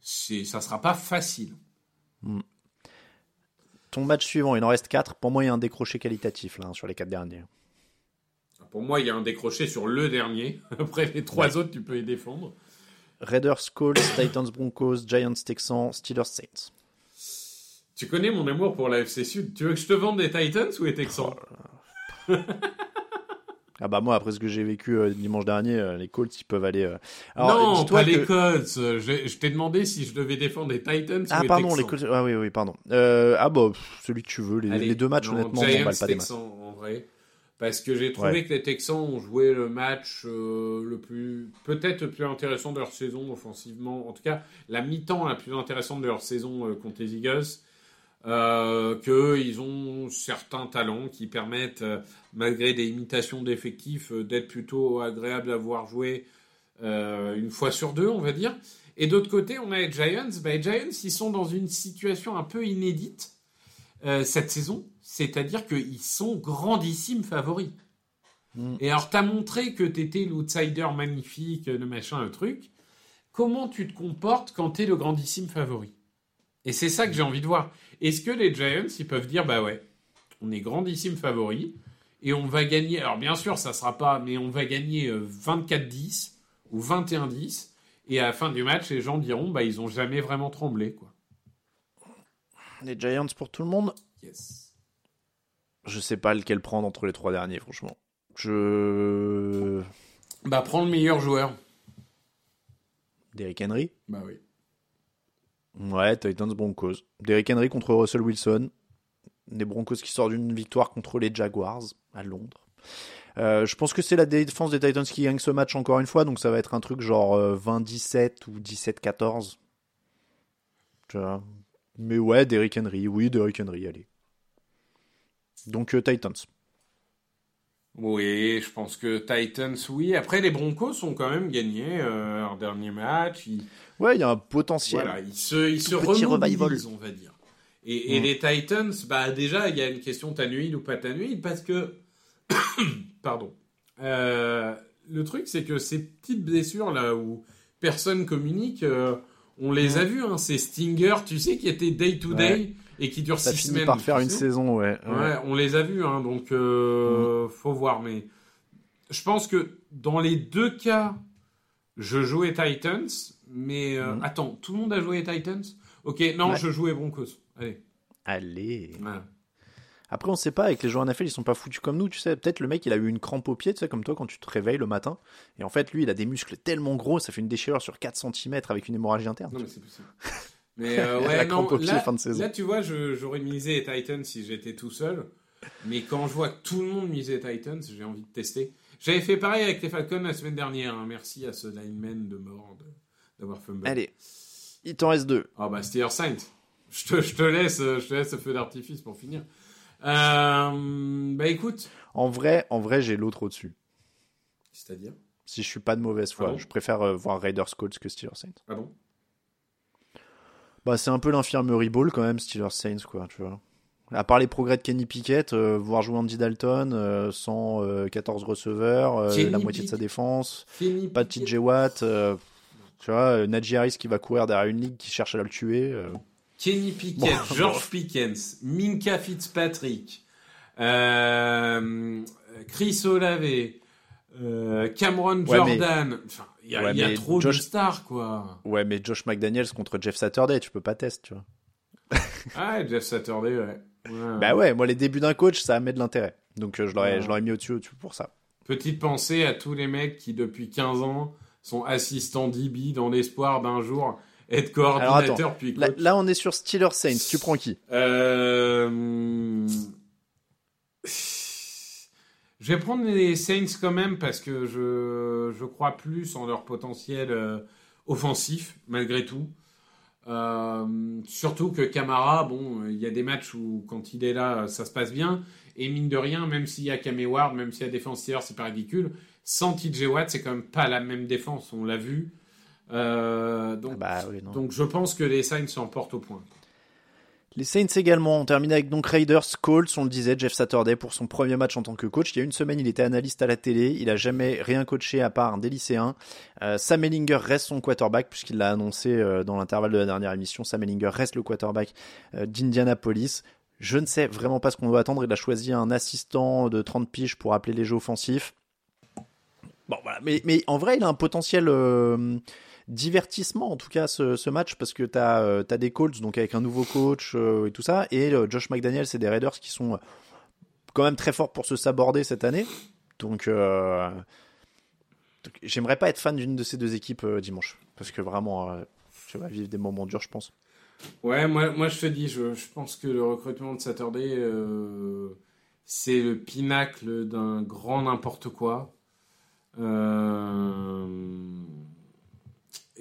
c'est, ça sera pas facile. Ton match suivant, il en reste 4. Pour moi, il y a un décroché qualitatif là, hein, sur les 4 derniers. Pour moi, il y a un décroché sur le dernier. Après les trois autres, tu peux les défendre. Raiders, Colts, Titans, Broncos, Giants, Texans, Steelers, Saints. Tu connais mon amour pour la FC Sud. Tu veux que je te vende des Titans ou des Texans? Ah bah moi, après ce que j'ai vécu euh, dimanche dernier, euh, les Colts, ils peuvent aller... euh, Alors, Non, pas que- les Colts. Je, je t'ai demandé si je devais défendre les Titans Ah ou les pardon, Texans. les Colts... Ah oui, oui, pardon. Ah bah, pff, celui que tu veux. Les, Allez, les deux matchs, non, honnêtement, Giants, m'emballent pas des matchs. Texans, en vrai. Parce que j'ai trouvé Ouais. que les Texans ont joué le match le plus, peut-être le plus intéressant de leur saison offensivement. En tout cas, la mi-temps la plus intéressante de leur saison contre les Eagles. Euh, qu'ils ont certains talents qui permettent, euh, malgré des imitations d'effectifs, euh, d'être plutôt agréables à voir jouer euh, une fois sur deux, on va dire. Et d'autre côté, on a les Giants. Bah, les Giants, ils sont dans une situation un peu inédite euh, cette saison, c'est-à-dire qu'ils sont grandissimes favoris. Mm. Et alors, t'as montré que t'étais l'outsider magnifique, le machin, le truc. Comment tu te comportes quand t'es le grandissime favori? Et c'est ça que j'ai envie de voir. Est-ce que les Giants, ils peuvent dire, bah ouais, on est grandissime favori et on va gagner. Alors, bien sûr, ça sera pas, mais on va gagner euh, 24-10 ou 21-10. Et à la fin du match, les gens diront, bah, ils ont jamais vraiment tremblé, quoi. Les Giants pour tout le monde? Yes. Je sais pas lequel prendre entre les trois derniers, franchement. Je... Bah, prends le meilleur joueur. Derrick Henry? Bah oui. Ouais, Titans Broncos. Derrick Henry contre Russell Wilson. Des Broncos qui sortent d'une victoire contre les Jaguars à Londres. Euh, je pense que c'est la défense des Titans qui gagne ce match encore une fois, donc ça va être un truc genre euh, 20-17 ou 17-14. Tu vois. Mais ouais, Derrick Henry, oui, Derrick Henry, allez. Donc euh, Titans. Oui, je pense que Titans, oui. Après, les Broncos ont quand même gagné euh, leur dernier match. Ils, Ouais, il y a un potentiel. voilà, ils se, ils se remobilisent, revival. on va dire. Et, et Mm. les Titans, bah déjà, il y a une question tanuide ou pas tanuide parce que, pardon, Euh, le truc c'est que ces petites blessures là où personne communique, euh, on les a vues. Hein, ces stingers, tu sais, qui étaient day to day Ouais. Et qui six finit semaines. par faire une sais. saison, ouais. Ouais, on les a vus, hein, donc euh, faut voir. Mais je pense que dans les deux cas, je jouais Titans, mais euh, Mhm. attends, tout le monde a joué Titans? Ok, non, Ouais. je jouais Broncos. Allez. Allez. Voilà. Après, on sait pas, avec les joueurs NFL, ils sont pas foutus comme nous, tu sais. Peut-être le mec, il a eu une crampe au pied, tu sais, comme toi, quand tu te réveilles le matin. Et en fait, lui, il a des muscles tellement gros, ça fait une déchirure sur 4 cm avec une hémorragie interne. Non, mais c'est possible. Mais euh, La ouais, non, au pied, là, fin de saison. là, tu vois, j'aurais misé les Titans si j'étais tout seul. Mais quand je vois que tout le monde misait Titans, j'ai envie de tester. J'avais fait pareil avec les Falcons la semaine dernière. hein. Merci à ce lineman de mort d'avoir fumble. Allez, il t'en reste deux. Ah bah Steelers Saints. Je te, je te laisse, je te laisse le feu d'artifice pour finir. Euh, bah écoute, En vrai, en vrai, j'ai l'autre au-dessus. c'est-à-dire? Si je suis pas de mauvaise foi, Ah bon? je préfère euh, voir Raiders Colts que Steelers Saints. Ah bon? Bah, c'est un peu l'infirmerie ball quand même, Steelers Saints, quoi, tu vois. À part les progrès de Kenny Pickett, euh, voir jouer Andy Dalton euh, sans euh, 14 receveurs, euh, Kenny la moitié de sa défense, Kenny pas de. TJ Watt, tu vois, Najee Harris qui va courir derrière une ligue qui cherche à le tuer. Kenny Pickett, Bon, George Pickens, Minka Fitzpatrick, Chris Olave, euh, Cameron Ouais, Jordan. Enfin, il y a, Ouais, il y a mais trop Josh- de stars, quoi. Ouais, mais Josh McDaniels contre Jeff Saturday, tu peux pas tester, tu vois. Ah, Jeff Saturday, ouais. Ouais, Bah ouais, moi les débuts d'un coach, ça met de l'intérêt. Donc euh, je l'aurais mis au-dessus pour ça. Petite pensée à tous les mecs qui, depuis 15 ans, sont assistants DB dans l'espoir d'un jour être Alors coordinateur attends, puis là, là, on est sur Steelers Saints, tu prends qui? Euh, Je vais prendre les Saints quand même parce que je, je crois plus en leur potentiel euh, offensif, malgré tout. Euh, surtout que Camara, bon, il y a des matchs où quand il est là, ça se passe bien. Et mine de rien, même s'il y a Cam Ward, même s'il y a défenseur, c'est pas ridicule. Sans TJ Watt, c'est quand même pas la même défense, on l'a vu. Euh, donc, Bah oui, donc je pense que les Saints s'emportent au point. Les Saints également, on termine avec donc Raiders, Colts, on le disait, Jeff Saturday pour son premier match en tant que coach. Il y a une semaine, il était analyste à la télé, il a jamais rien coaché à part des lycéens. Euh, Sam Ellinger reste son quarterback puisqu'il l'a annoncé euh, dans l'intervalle de la dernière émission. Sam Ellinger reste le quarterback euh, d'Indianapolis. Je ne sais vraiment pas ce qu'on doit attendre. Il a choisi un assistant de 30 piges pour appeler les jeux offensifs. Bon voilà, mais, mais en vrai, il a un potentiel divertissement en tout cas ce, match parce que t'as euh, t'as des Colts donc avec un nouveau coach euh, et tout ça et euh, Josh McDaniels c'est des Raiders qui sont euh, quand même très forts pour se saborder cette année. Donc, euh, j'aimerais pas être fan d'une de ces deux équipes euh, dimanche. Parce que vraiment euh, je vais vivre des moments durs je pense. Ouais, moi, moi je te dis, je, je pense que le recrutement de Saturday, euh, c'est le pinacle d'un grand n'importe quoi. Euh,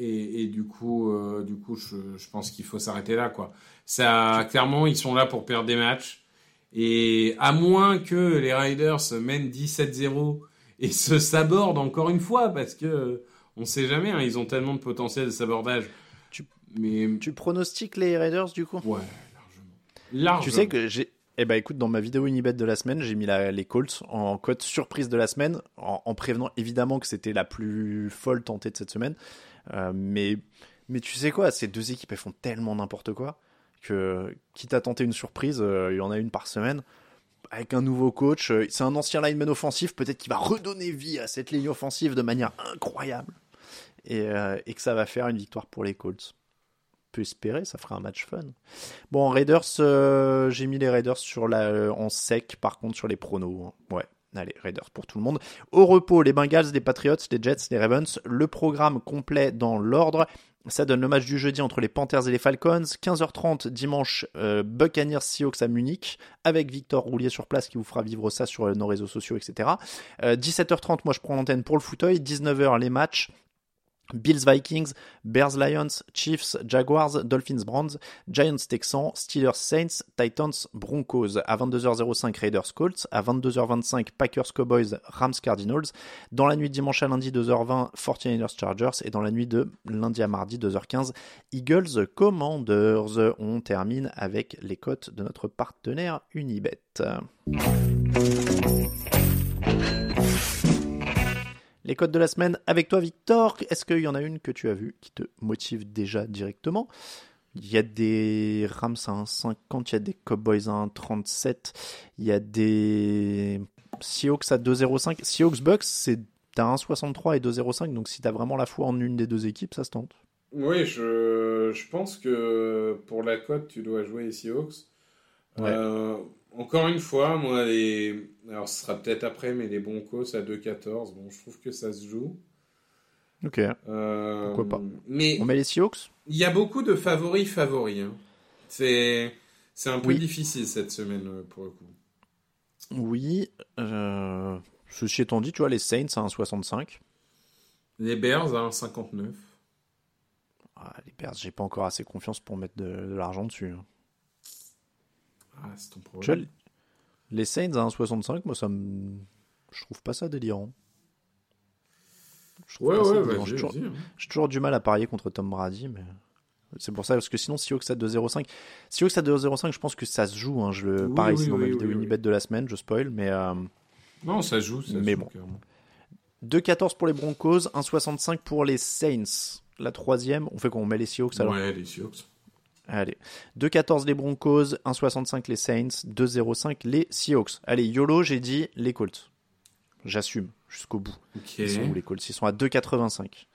et, et du coup, euh, du coup je, je pense qu'il faut s'arrêter là. Quoi. Ça, clairement, ils sont là pour perdre des matchs. Et à moins que les Riders mènent 17-0 et se sabordent encore une fois, parce que on sait jamais, hein, ils ont tellement de potentiel de sabordage. Tu- Mais tu pronostiques les Raiders du coup? Ouais, largement. Largement. Tu sais que j'ai. Eh ben écoute, dans ma vidéo Unibet de la semaine, j'ai mis la- les Colts en cote surprise de la semaine, en, en prévenant évidemment que c'était la plus folle tentée de cette semaine. Euh, mais, mais tu sais quoi, ces deux équipes, elles font tellement n'importe quoi que, quitte à tenter une surprise, euh, il y en a une par semaine. Avec un nouveau coach, euh, c'est un ancien lineman offensif, peut-être qu'il va redonner vie à cette ligne offensive de manière incroyable. Et, que ça va faire une victoire pour les Colts peut espérer, ça fera un match fun. Bon, Raiders, j'ai mis les Raiders sur la, en sec, par contre, sur les pronos. hein. Ouais, allez, Raiders pour tout le monde. Au repos, les Bengals, les Patriots, les Jets, les Ravens. Le programme complet dans l'ordre. Ça donne le match du jeudi entre les Panthers et les Falcons. 15h30 dimanche, euh, Buccaneers Seahawks à Munich, avec Victor Roulier sur place qui vous fera vivre ça sur euh, nos réseaux sociaux, etc. Euh, 17h30, moi je prends l'antenne pour le fauteuil. 19h, les matchs. Bills Vikings, Bears Lions, Chiefs Jaguars, Dolphins Browns, Giants Texans, Steelers Saints, Titans Broncos. À 22h05 Raiders Colts, à 22h25 Packers Cowboys, Rams Cardinals. Dans la nuit de dimanche à lundi 2h20 49ers Chargers et dans la nuit de lundi à mardi 2h15 Eagles Commanders. On termine avec les cotes de notre partenaire Unibet. Les codes de la semaine avec toi, Victor. Est-ce qu'il y en a une que tu as vue qui te motive déjà directement? Il y a des Rams à 1,50, il y a des Cowboys à 1,37, il y a des Seahawks à 2,05. Seahawks Bucks, c'est à 1,63 et 2,05, donc si tu as vraiment la foi en une des deux équipes, ça se tente. Oui, je, je pense que pour la cote, tu dois jouer les Seahawks. Ouais. Euh, encore une fois, moi, les... alors ce sera peut-être après, mais les Broncos à 2-14, bon, je trouve que ça se joue. Ok. Euh, Pourquoi pas. Mais On met les Seahawks? il y a beaucoup de favoris favoris. hein. C'est c'est un peu Oui. difficile cette semaine euh, pour le coup. Oui. Euh, ceci étant dit, tu vois, les Saints à 1,65. Les Bears à 1,59. Ah, les Bears, j'ai pas encore assez confiance pour mettre de, de l'argent dessus. hein. Ah, c'est ton les Saints à 1,65, moi, ça me. Je trouve pas ça délirant. Je trouve Ouais, ouais, délirant. vas-y, J'ai toujours, vas-y, hein. j'ai toujours du mal à parier contre Tom Brady, mais. C'est pour ça, parce que sinon, Seahawks à 2-0-5. Seahawks à 2-0-5, je pense que ça se joue. Hein. Je le... Oui, Pareil, oui, c'est dans ma oui, vidéo oui, Unibet de la semaine, je spoil, mais. euh, Non, ça joue. Ça Mais joue, bon. clairement. 2-14 pour les Broncos, 1-65 pour les Saints. La troisième, on fait qu'on met les Seahawks alors Ouais, les Seahawks. Allez. 2-14 les Broncos, 1-65 les Saints, 2-0-5 les Seahawks. Allez, YOLO, j'ai dit les Colts. J'assume jusqu'au bout. Ils sont où les Colts? Ils sont à 2,85.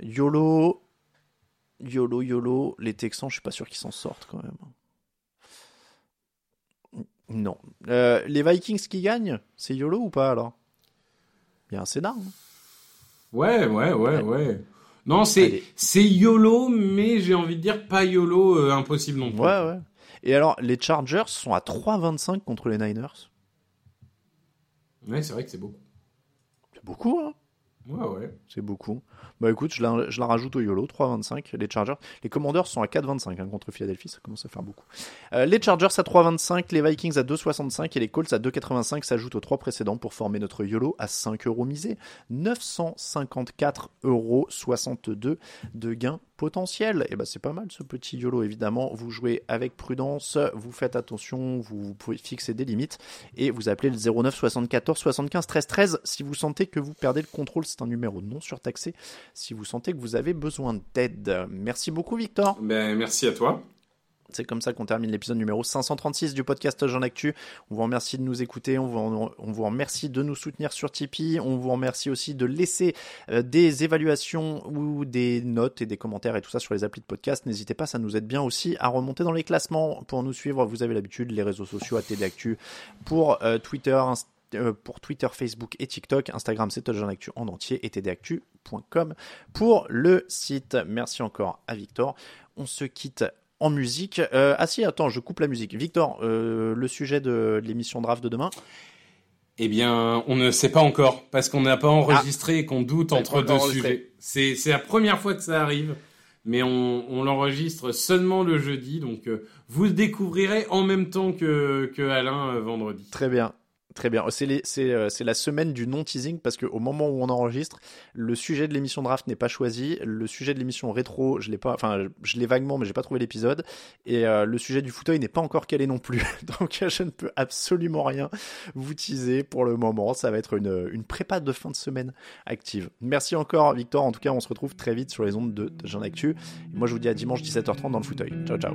YOLO, YOLO, YOLO. Les Texans, je suis pas sûr qu'ils s'en sortent quand même. Non. Euh, les Vikings qui gagnent, c'est YOLO ou pas alors? Il y a un scénar. hein. Ouais, ouais, ouais, ouais. Non, c'est YOLO, mais j'ai envie de dire pas YOLO euh, impossible non plus. Ouais, ouais. Et alors, les Chargers sont à 3,25 contre les Niners? Ouais, c'est vrai que c'est beaucoup. C'est beaucoup, hein C'est beaucoup. Bah écoute, je la, rajoute au YOLO, 3,25. Les Chargers. Les Commanders sont à 4,25 hein, contre Philadelphie, ça commence à faire beaucoup. Euh, les Chargers à 3,25, les Vikings à 2,65 et les Colts à 2,85 s'ajoutent aux trois précédents pour former notre YOLO à 5 euros misés. 954,62 euros de gain potentiel. Et bah c'est pas mal ce petit YOLO évidemment. Vous jouez avec prudence, vous faites attention, vous pouvez fixer des limites et vous appelez le 09 74 75 13 13 si vous sentez que vous perdez le contrôle. C'est un numéro non surtaxé si vous sentez que vous avez besoin d'aide. Merci beaucoup Victor. Ben, merci à toi. C'est comme ça qu'on termine l'épisode numéro 536 du podcast Jean Actu. On vous remercie de nous écouter, on vous, on vous remercie de nous soutenir sur Tipeee, on vous remercie aussi de laisser euh, des évaluations ou des notes et des commentaires et tout ça sur les applis de podcast. N'hésitez pas, ça nous aide bien aussi à remonter dans les classements. Pour nous suivre, vous avez l'habitude, les réseaux sociaux à TD Actu pour euh, Twitter, Inst- euh, pour Twitter, Facebook et TikTok. Instagram, c'est Touchdown Actu en entier et tdactu.com pour le site. Merci encore à Victor. On se quitte en musique. Euh, ah si, attends, je coupe la musique. Victor, euh, le sujet de l'émission draft de demain. Eh bien, on ne sait pas encore parce qu'on n'a pas enregistré et qu'on doute Ouais, entre deux sujets. C'est la première fois que ça arrive, mais on, on l'enregistre seulement le jeudi, donc euh, vous le découvrirez en même temps que, que Alain vendredi. Très bien. Très bien. Euh, c'est la semaine du non-teasing parce qu'au moment où on enregistre, le sujet de l'émission draft n'est pas choisi. Le sujet de l'émission rétro, je l'ai pas, enfin, je l'ai vaguement, mais j'ai pas trouvé l'épisode. Et euh, le sujet du fauteuil n'est pas encore calé non plus. Donc je ne peux absolument rien vous teaser pour le moment. Ça va être une, une prépa de fin de semaine active. Merci encore, Victor. En tout cas, on se retrouve très vite sur les ondes de, de Jean Actu. Et moi, je vous dis à dimanche 17h30 dans le fauteuil. Ciao, ciao.